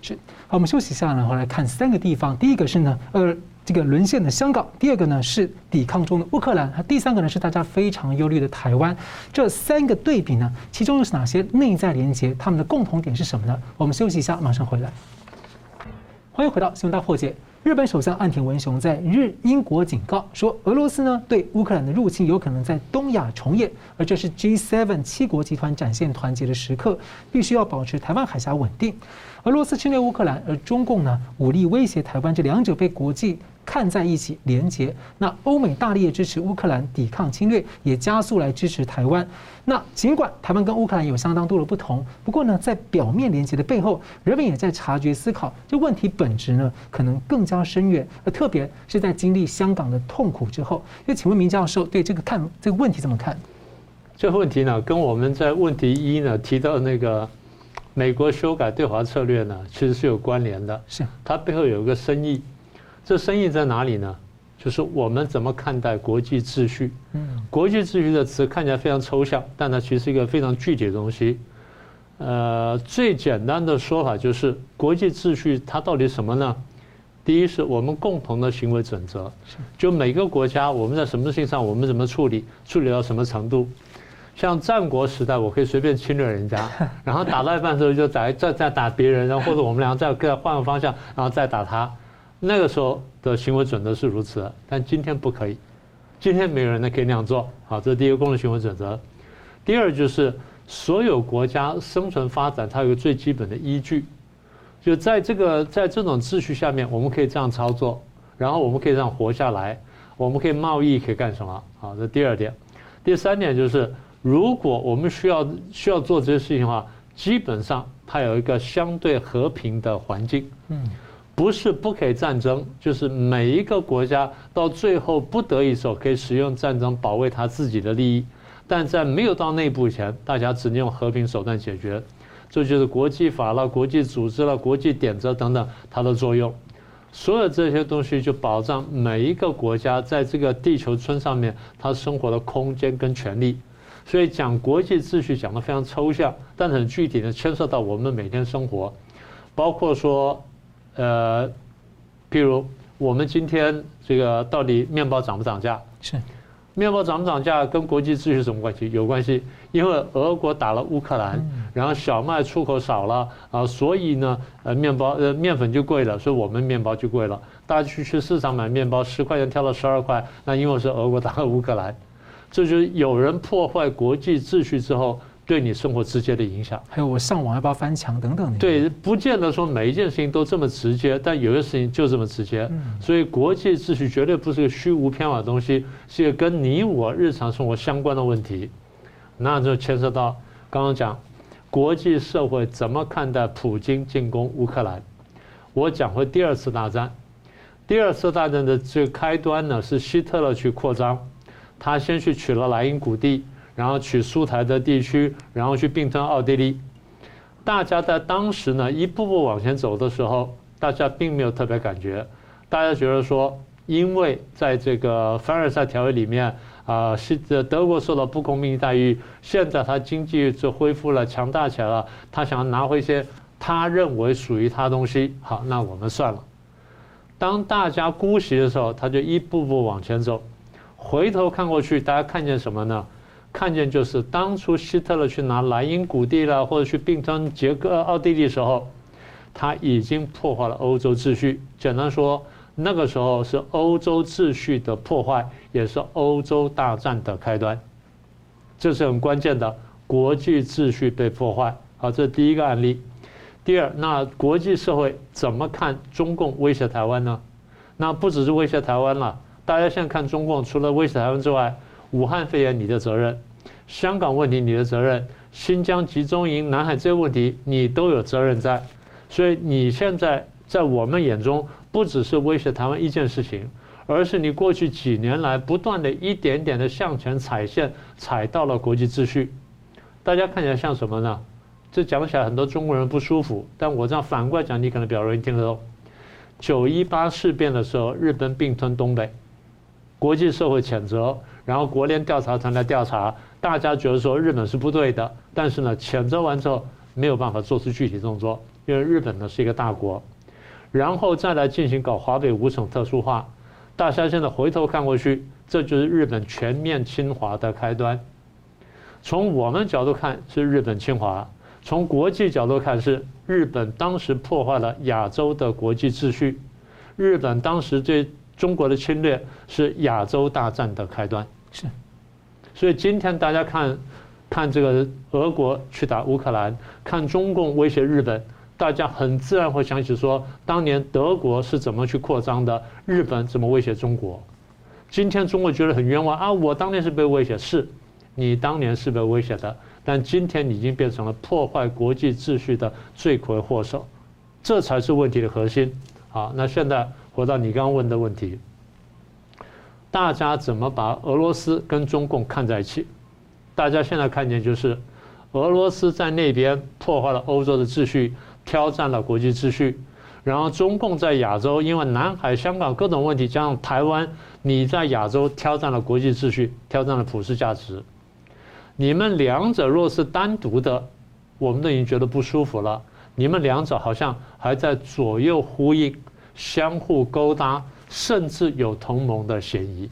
是，好，我们休息一下，然后来看三个地方。第一个是呢，呃。这个沦陷的香港，第二个呢是抵抗中的乌克兰，第三个呢是大家非常忧虑的台湾。这三个对比呢，其中又是哪些内在连结？他们的共同点是什么呢？我们休息一下，马上回来。欢迎回到新闻大破解。日本首相岸田文雄在日英国警告说，俄罗斯呢对乌克兰的入侵有可能在东亚重演，而这是 G7 七国集团展现团结的时刻，必须要保持台湾海峡稳定。俄罗斯侵略乌克兰，而中共呢武力威胁台湾，这两者被国际看在一起连结。那欧美大力支持乌克兰抵抗侵略，也加速来支持台湾。那尽管台湾跟乌克兰有相当多的不同，不过呢，在表面连结的背后，人们也在察觉思考，这问题本质呢可能更加深远。而特别是在经历香港的痛苦之后，那请问明教授对这个看这个问题怎么看？这个问题呢，跟我们在问题一呢提到的那个美国修改对华策略呢，其实是有关联的。是，它背后有一个深意。这生意在哪里呢？就是我们怎么看待国际秩序？嗯，国际秩序的词看起来非常抽象，但它其实是一个非常具体的东西。呃，最简单的说法就是国际秩序它到底什么呢？第一是我们共同的行为准则，就每个国家我们在什么事情上我们怎么处理，处理到什么程度。像战国时代，我可以随便侵略人家，然后打到一半的时候就再再再打别人，然后或者我们俩再再换个方向，然后再打他。那个时候的行为准则是如此，但今天不可以，今天没有人可以那样做。好，这是第一个共同行为准则。第二就是所有国家生存发展，它有个最基本的依据，就在这个在这种秩序下面，我们可以这样操作，然后我们可以这样活下来，我们可以贸易，可以干什么？好，这第二点。第三点就是，如果我们需要需要做这些事情的话，基本上它有一个相对和平的环境。嗯。不是不可以战争，就是每一个国家到最后不得已时候可以使用战争保卫他自己的利益，但在没有到内部前，大家只能用和平手段解决。这就是国际法了、国际组织了、国际点则等等它的作用。所有这些东西就保障每一个国家在这个地球村上面它生活的空间跟权利。所以讲国际秩序讲得非常抽象，但很具体的牵涉到我们每天生活，包括说。呃，譬如我们今天这个到底面包涨不涨价？是，面包涨不涨价跟国际秩序什么关系？有关系，因为俄国打了乌克兰，然后小麦出口少了啊，所以呢，呃，面包呃面粉就贵了，所以我们面包就贵了。大家去去市场买面包，十块钱跳到十二块，那因为是俄国打了乌克兰，这就是有人破坏国际秩序之后。对你生活直接的影响，还有我上网要不要翻墙等等。对，不见得说每一件事情都这么直接，但有些事情就这么直接。所以国际秩序绝对不是个虚无缥缈的东西，是一个跟你我日常生活相关的问题。那就牵涉到刚刚讲国际社会怎么看待普京进攻乌克兰。我讲回第二次大战，第二次大战的这个开端呢，是希特勒去扩张，他先去取了莱茵谷地。然后取苏台的地区，然后去并吞奥地利。大家在当时呢，一步步往前走的时候，大家并没有特别感觉。大家觉得说，因为在这个凡尔赛条约里面啊，是德国受到不公平待遇，现在他经济就恢复了，强大起来了，他想要拿回一些他认为属于他的东西。好，那我们算了。当大家姑息的时候，他就一步步往前走。回头看过去，大家看见什么呢？看见就是当初希特勒去拿莱茵谷地了，或者去并吞捷克、奥地利的时候，他已经破坏了欧洲秩序。简单说，那个时候是欧洲秩序的破坏，也是欧洲大战的开端。这是很关键的，国际秩序被破坏。好，这是第一个案例。第二，那国际社会怎么看中共威胁台湾呢？那不只是威胁台湾了，大家现在看中共，除了威胁台湾之外，武汉肺炎，你的责任；香港问题，你的责任；新疆集中营、南海这些问题，你都有责任在。所以你现在在我们眼中，不只是威胁台湾一件事情，而是你过去几年来不断的一点点的向前踩线，踩到了国际秩序。大家看起来像什么呢？这讲起来很多中国人不舒服，但我这样反过来讲，你可能比较容易听得懂。九一八事变的时候，日本并吞东北，国际社会谴责。然后国联调查团来调查，大家觉得说日本是不对的，但是呢，谴责完之后没有办法做出具体动作，因为日本呢是一个大国，然后再来进行搞华北五省特殊化，大家现在回头看过去，这就是日本全面侵华的开端。从我们角度看是日本侵华，从国际角度看是日本当时破坏了亚洲的国际秩序，日本当时对中国的侵略是亚洲大战的开端。是，所以今天大家看，看这个俄国去打乌克兰，看中共威胁日本，大家很自然会想起说，当年德国是怎么去扩张的，日本怎么威胁中国。今天中国觉得很冤枉啊！我当年是被威胁，是，你当年是被威胁的，但今天你已经变成了破坏国际秩序的罪魁祸首，这才是问题的核心。好，那现在回到你刚刚问的问题，大家怎么把俄罗斯跟中共看在一起？大家现在看见就是，俄罗斯在那边破坏了欧洲的秩序，挑战了国际秩序。然后中共在亚洲，因为南海、香港各种问题，加上台湾，你在亚洲挑战了国际秩序，挑战了普世价值。你们两者若是单独的，我们都已经觉得不舒服了。你们两者好像还在左右呼应、相互勾搭，甚至有同盟的嫌疑。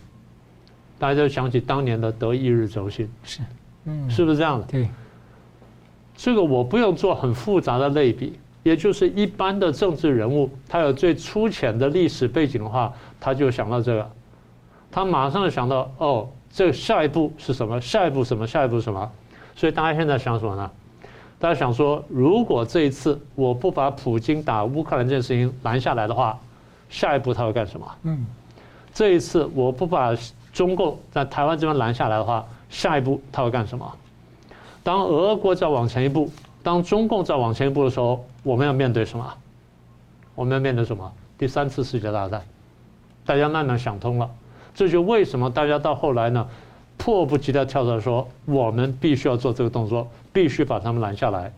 大家就想起当年的德意日轴心，是，嗯，是不是这样的？对，这个我不用做很复杂的类比。也就是一般的政治人物，他有最粗浅的历史背景的话，他就想到这个，他马上就想到哦，这下一步是什么？下一步什么？下一步什么？所以大家现在想什么呢？大家想说，如果这一次我不把普京打乌克兰这件事情拦下来的话，下一步他会干什么？嗯，这一次我不把中共在台湾这边拦下来的话，下一步他会干什么？当俄国再往前一步。当中共再往前一步的时候，我们要面对什么？我们要面对什么？第三次世界大战。大家慢慢想通了，这就为什么大家到后来呢，迫不及待跳出来说，我们必须要做这个动作，必须把他们拦下来。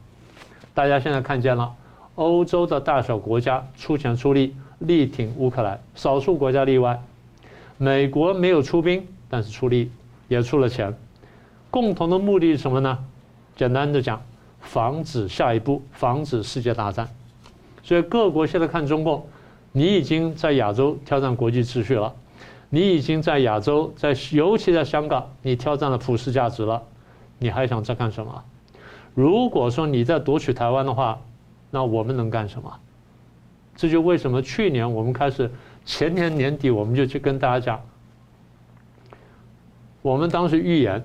大家现在看见了，欧洲的大小国家出钱出力力挺乌克兰，少数国家例外。美国没有出兵，但是出力也出了钱。共同的目的是什么呢？简单的讲。防止下一步，防止世界大战。所以各国现在看中共，你已经在亚洲挑战国际秩序了，你已经在亚洲，在尤其在香港，你挑战了普世价值了，你还想再干什么？如果说你在夺取台湾的话，那我们能干什么？这就为什么去年我们开始，前年年底我们就去跟大家讲，我们当时预言，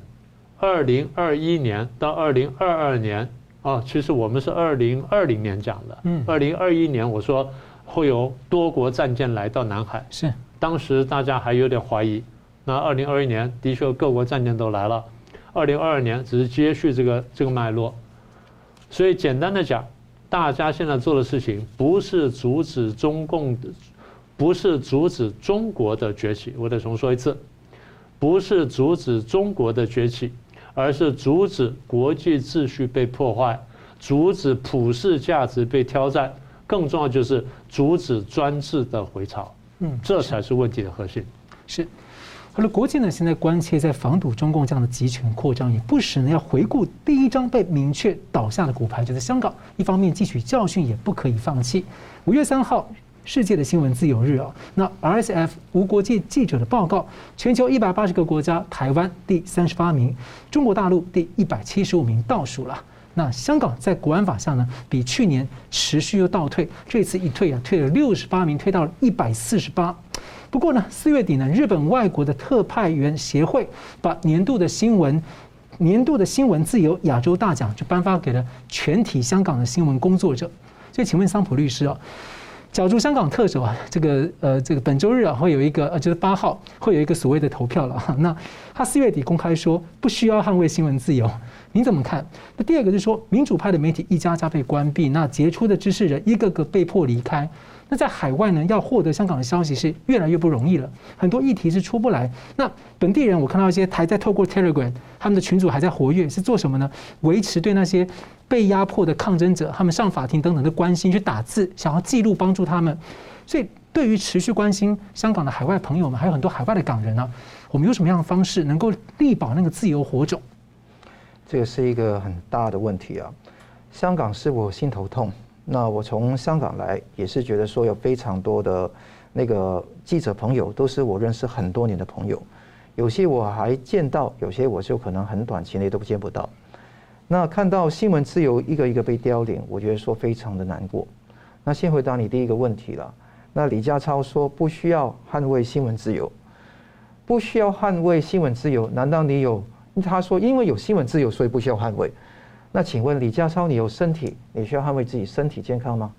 二零二一年到二零二二年。啊，其实我们是二零二零年讲的，嗯，二零二一年我说会有多国战舰来到南海，是，当时大家还有点怀疑，那二零二一年的确各国战舰都来了，二零二二年只是接续这个这个脉络，所以简单的讲，大家现在做的事情不是阻止中共的，不是阻止中国的崛起，我得重说一次，不是阻止中国的崛起。而是阻止国际秩序被破坏，阻止普世价值被挑战，更重要就是阻止专制的回潮。嗯，这才是问题的核心。是，好了，国际呢现在关切在防堵中共这样的集权扩张，也不时呢要回顾第一张被明确倒下的骨牌，就在香港。一方面汲取教训，也不可以放弃。五月三号。世界的新闻自由日啊，那 RSF 无国界记者的报告，全球一百八十个国家，台湾第三十八名，中国大陆第一百七十五名倒数了。那香港在国安法下呢，比去年持续又倒退，这次一退啊，退了六十八名，退到了一百四十八。不过呢，四月底呢，日本外国的特派员协会把年度的新闻年度的新闻自由亚洲大奖就颁发给了全体香港的新闻工作者。所以，请问桑普律师啊？角逐香港特首啊，这个呃，这个本周日啊会有一个呃，就是八号会有一个所谓的投票了。那他四月底公开说不需要捍卫新闻自由，您怎么看？那第二个就是说民主派的媒体一家家被关闭，那杰出的知识人一个个被迫离开。那在海外呢，要获得香港的消息是越来越不容易了，很多议题是出不来。那本地人我看到一些还在透过 Telegram，他们的群组还在活跃，是做什么呢？维持对那些被压迫的抗争者，他们上法庭等等的关心，去打字，想要记录帮助他们。所以，对于持续关心香港的海外朋友们，还有很多海外的港人呢，我们有什么样的方式能够力保那个自由火种？这个是一个很大的问题啊！香港是我心头痛。那我从香港来也是觉得说有非常多的那个记者朋友，都是我认识很多年的朋友，有些我还见到，有些我就可能很短期内都见不到。那看到新闻自由一个一个被凋零，我觉得说非常的难过。那先回答你第一个问题了，那李家超说不需要捍卫新闻自由，不需要捍卫新闻自由，难道你有？他说因为有新闻自由，所以不需要捍卫。那请问李家超，你有身体，你需要捍卫自己身体健康吗？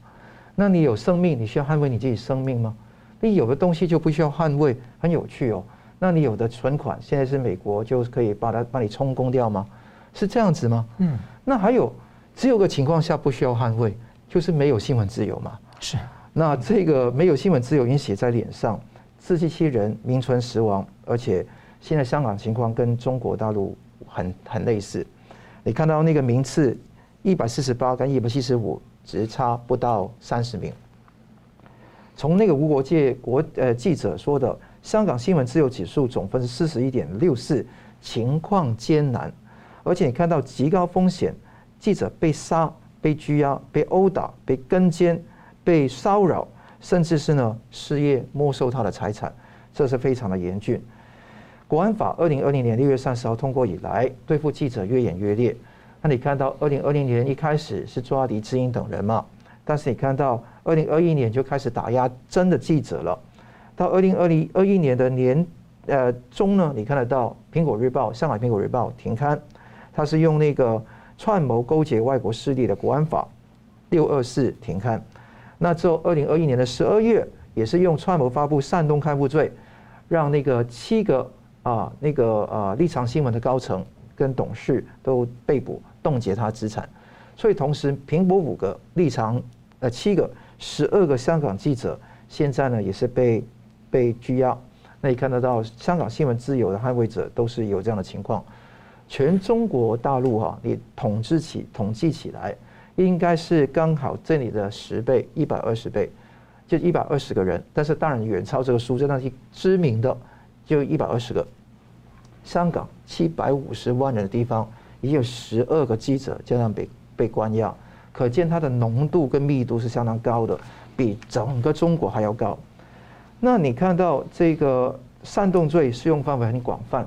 那你有生命，你需要捍卫你自己生命吗？你有的东西就不需要捍卫，很有趣哦。那你有的存款，现在是美国就可以把它把你充公掉吗？是这样子吗？嗯。那还有，只有个情况下不需要捍卫，就是没有新闻自由嘛。是。那这个没有新闻自由，已经写在脸上，自欺欺人，名存实亡。而且现在香港情况跟中国大陆很很类似。你看到那个名次，一百四十八跟一百七十五，只差不到三十名。从那个无国界国呃记者说的，香港新闻自由指数总分是四十一点六四，情况艰难。而且你看到极高风险，记者被杀、被拘押、被殴打、被跟监、被骚扰，甚至是呢失业、没收他的财产，这是非常的严峻。国安法二零二零年六月三十号通过以来，对付记者越演越烈。那你看到二零二零年一开始是抓黎智英等人嘛？但是你看到二零二一年就开始打压真的记者了。到二零二零二一年的年呃中呢，你看得到《苹果日报》上海《苹果日报》停刊，它是用那个串谋勾结外国势力的国安法六二四停刊。那之后二零二一年的十二月，也是用串谋发布煽动刊物罪，让那个七个。啊，那个啊，立场新闻的高层跟董事都被捕，冻结他资产。所以同时，苹果五个立场呃七个十二个香港记者，现在呢也是被被拘押。那你看得到，香港新闻自由的捍卫者都是有这样的情况。全中国大陆哈、你统治起统计起来，应该是刚好这里的十倍，一百二十倍，就一百二十个人。但是当然远超这个数字，那些知名的。就一百二十个，香港七百五十万人的地方，已经有十二个记者这样被被关押，可见它的浓度跟密度是相当高的，比整个中国还要高。那你看到这个煽动罪适用范围很广泛。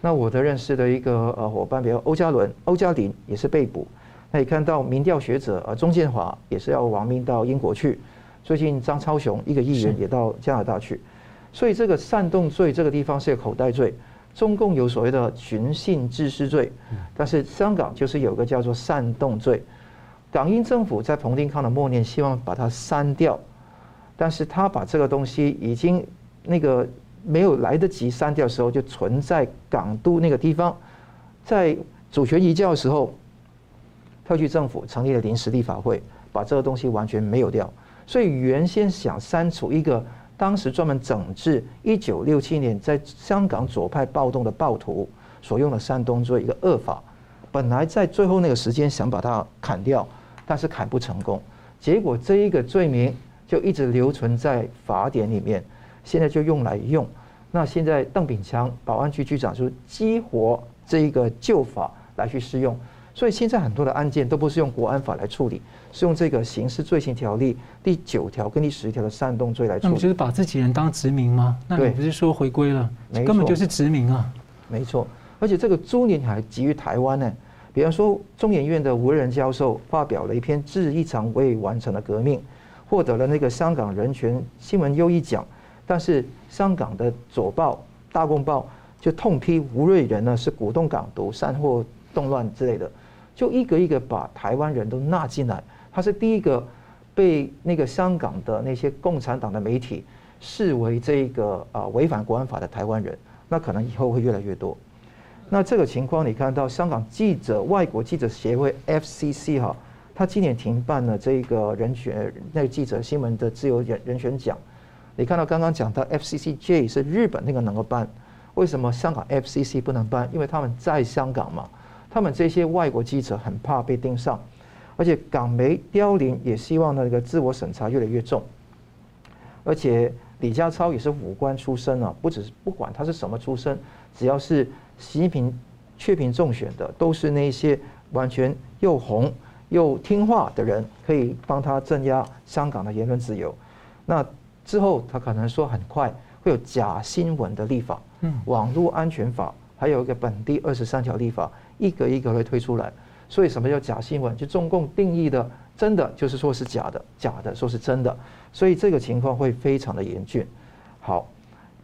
那我的认识的一个呃伙伴，比如欧嘉伦、欧嘉林也是被捕。那你看到民调学者呃钟建华也是要亡命到英国去。最近张超雄一个议员也到加拿大去。所以这个煽动罪这个地方是个口袋罪，中共有所谓的寻衅滋事罪，但是香港就是有个叫做煽动罪。港英政府在彭定康的默念希望把它删掉，但是他把这个东西已经那个没有来得及删掉的时候，就存在港都那个地方，在主权移交的时候，特区政府成立了临时立法会，把这个东西完全没有掉。所以原先想删除一个。当时专门整治一九六七年在香港左派暴动的暴徒所用的山东作为一个恶法，本来在最后那个时间想把它砍掉，但是砍不成功，结果这一个罪名就一直留存在法典里面，现在就用来用。那现在邓炳强保安局局长说激活这一个旧法来去适用。所以现在很多的案件都不是用国安法来处理，是用这个刑事罪行条例第九条跟第十条的煽动罪来处理。就是把自己人当殖民吗？那你不是说回归了？根本就是殖民啊！没错，而且这个株连还基于台湾呢。比方说，中研院的吴仁教授发表了一篇《致一场未完成的革命》，获得了那个香港人权新闻优异奖。但是香港的左报《大公报》就痛批吴瑞仁呢是鼓动港独、煽惑动乱之类的。就一个一个把台湾人都纳进来，他是第一个被那个香港的那些共产党的媒体视为这个啊违反国安法的台湾人，那可能以后会越来越多。那这个情况，你看到香港记者外国记者协会 FCC 哈，他今年停办了这个人权那个记者新闻的自由人人权奖。你看到刚刚讲到 FCCJ 是日本那个能够办，为什么香港 FCC 不能办？因为他们在香港嘛。他们这些外国记者很怕被盯上，而且港媒凋零，也希望那个自我审查越来越重。而且李家超也是武官出身啊，不只是不管他是什么出身，只要是习近平雀屏中选的，都是那些完全又红又听话的人，可以帮他镇压香港的言论自由。那之后他可能说很快会有假新闻的立法，嗯，网络安全法，还有一个本地二十三条立法。一个一个会推出来，所以什么叫假新闻？就中共定义的真的就是说是假的，假的说是真的，所以这个情况会非常的严峻。好，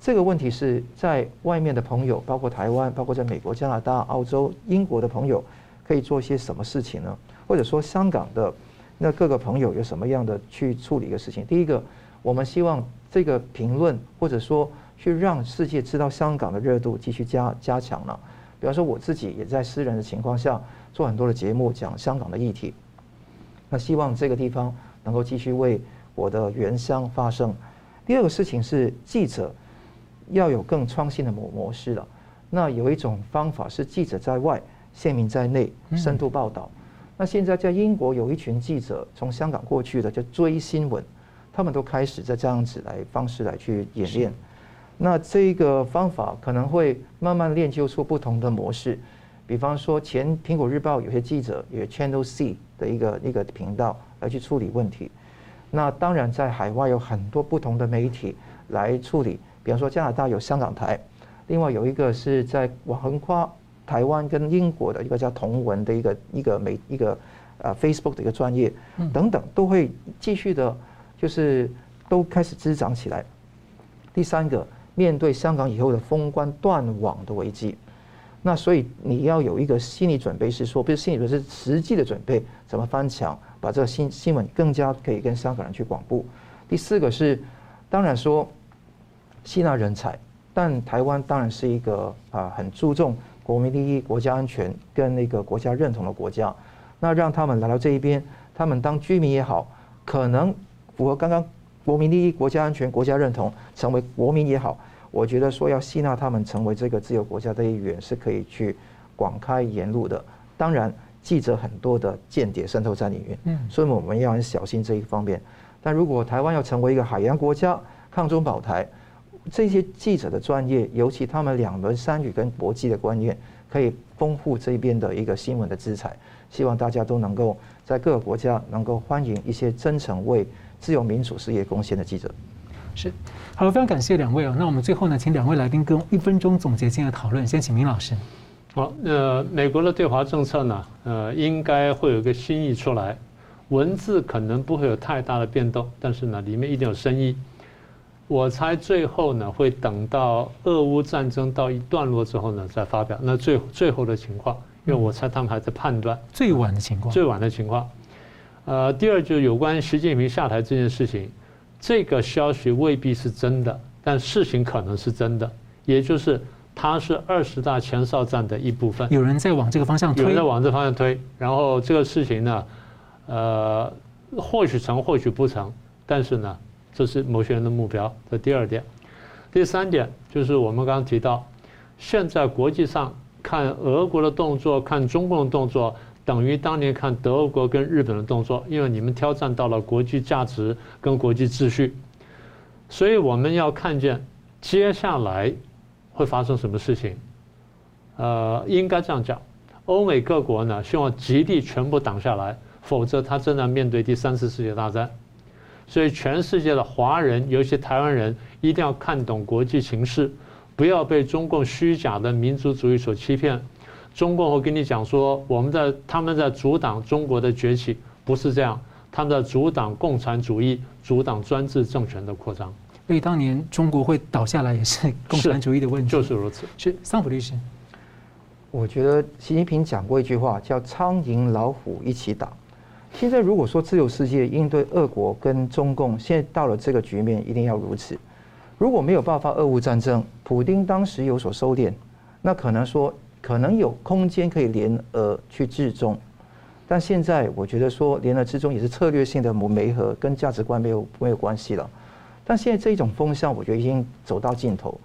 这个问题是在外面的朋友，包括台湾，包括在美国、加拿大、澳洲、英国的朋友，可以做些什么事情呢？或者说香港的那各个朋友有什么样的去处理一个事情？第一个，我们希望这个评论或者说去让世界知道香港的热度继续加加强了。比方说我自己也在私人的情况下做很多的节目讲香港的议题，那希望这个地方能够继续为我的原乡发声。第二个事情是记者要有更创新的模模式了。那有一种方法是记者在外，县民在内，深度报道。那现在在英国有一群记者从香港过去的，叫追新闻，他们都开始在这样子来方式来去演练。那这个方法可能会慢慢练就出不同的模式。比方说，前苹果日报有些记者也 Channel C 的一个一个频道来去处理问题。那当然，在海外有很多不同的媒体来处理，比方说加拿大有香港台，另外有一个是在横跨台湾跟英国的一个叫同文的一个一个媒一个呃 Facebook 的一个专业等等，都会继续的，就是都开始滋长起来。第三个，面对香港以后的封关断网的危机，那所以你要有一个心理准备，是说不是心理准备，是实际的准备，怎么翻墙？把这个新新闻更加可以跟香港人去广布。第四个是，当然说吸纳人才，但台湾当然是一个啊很注重国民利益、国家安全跟那个国家认同的国家。那让他们来到这一边，他们当居民也好，可能符合刚刚国民利益、国家安全、国家认同，成为国民也好，我觉得说要吸纳他们成为这个自由国家的一员，是可以去广开言路的。当然。记者很多的间谍渗透在里面，嗯，所以我们要很小心这一方面。但如果台湾要成为一个海洋国家，抗中保台，这些记者的专业，尤其他们两轮三语跟国际的观念，可以丰富这边的一个新闻的资产。希望大家都能够在各个国家能够欢迎一些真诚为自由民主事业贡献的记者。是，好了，非常感谢两位哦。那我们最后呢，请两位来宾跟一分钟总结今天的讨论。先请明老师。好，呃，美国的对华政策呢，呃，应该会有一个新意出来，文字可能不会有太大的变动，但是呢，里面一定有深意。我猜最后呢，会等到俄乌战争到一段落之后呢，再发表。那最最后的情况，因为我猜他们还在判断最晚的情况，最晚的情况。呃，第二就是有关习近平下台这件事情，这个消息未必是真的，但事情可能是真的，也就是。它是二十大前哨战的一部分，有人在往这个方向推，有人在往这方向推，然后这个事情呢，呃，或许成，或许不成，但是呢，这是某些人的目标。这第二点，第三点就是我们刚刚提到，现在国际上看俄国的动作，看中共的动作，等于当年看德国跟日本的动作，因为你们挑战到了国际价值跟国际秩序，所以我们要看见接下来。会发生什么事情？呃，应该这样讲，欧美各国呢，希望极力全部挡下来，否则他正在面对第三次世界大战。所以，全世界的华人，尤其台湾人，一定要看懂国际情势，不要被中共虚假的民族主义所欺骗。中共会跟你讲说，我们在他们在阻挡中国的崛起，不是这样，他们在阻挡共产主义、阻挡专制政权的扩张。所以当年中国会倒下来，也是共产主义的问题。就是如此。是桑普律师，我觉得习近平讲过一句话，叫“苍蝇老虎一起打”。现在如果说自由世界应对俄国跟中共，现在到了这个局面，一定要如此。如果没有爆发俄乌战争，普丁当时有所收敛，那可能说可能有空间可以联俄去制中。但现在我觉得说联俄制中也是策略性的媒合，跟价值观没有没有关系了。但现在这种风向，我觉得已经走到尽头，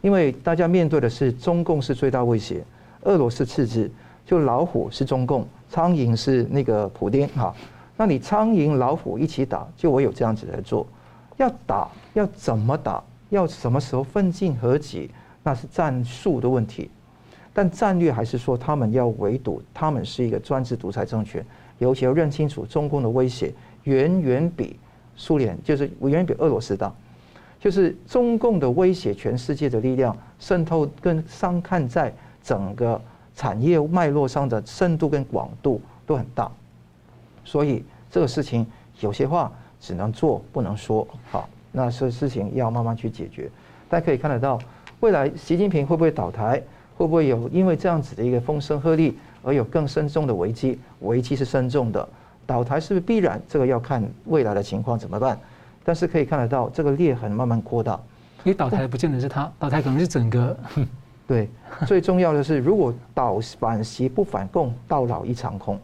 因为大家面对的是中共是最大威胁，俄罗斯次之，就老虎是中共，苍蝇是那个普丁哈。那你苍蝇老虎一起打，就我有这样子来做。要打要怎么打，要什么时候分进合击，那是战术的问题。但战略还是说他们要围堵，他们是一个专制独裁政权，尤其要认清楚中共的威胁远远比。苏联就是远远比俄罗斯大，就是中共的威胁，全世界的力量渗透跟上看在整个产业脉络上的深度跟广度都很大，所以这个事情有些话只能做不能说，好，那这事情要慢慢去解决。大家可以看得到，未来习近平会不会倒台，会不会有因为这样子的一个风声鹤唳而有更深重的危机？危机是深重的，倒台是不是必然？这个要看未来的情况怎么办。但是可以看得到，这个裂痕慢慢扩大。因为倒台不见得是他，倒台可能是整个。对，最重要的是，如果倒反习不反共，到老一场空。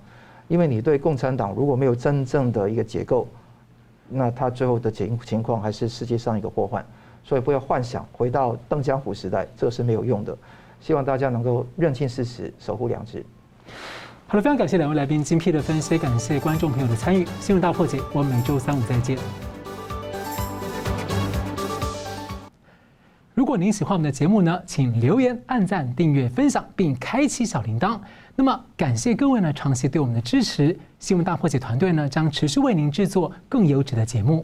因为你对共产党如果没有真正的一个结构，那他最后的情情况还是世界上一个祸患。所以不要幻想回到邓江湖时代，这是没有用的。希望大家能够认清事实，守护良知。好了，非常感谢两位来宾精辟的分析，感谢观众朋友的参与。新闻大破解，我们每周三五再见。如果您喜欢我们的节目呢，请留言、按赞、订阅、分享，并开启小铃铛。那么，感谢各位呢长期对我们的支持。新闻大破解团队呢将持续为您制作更优质的节目。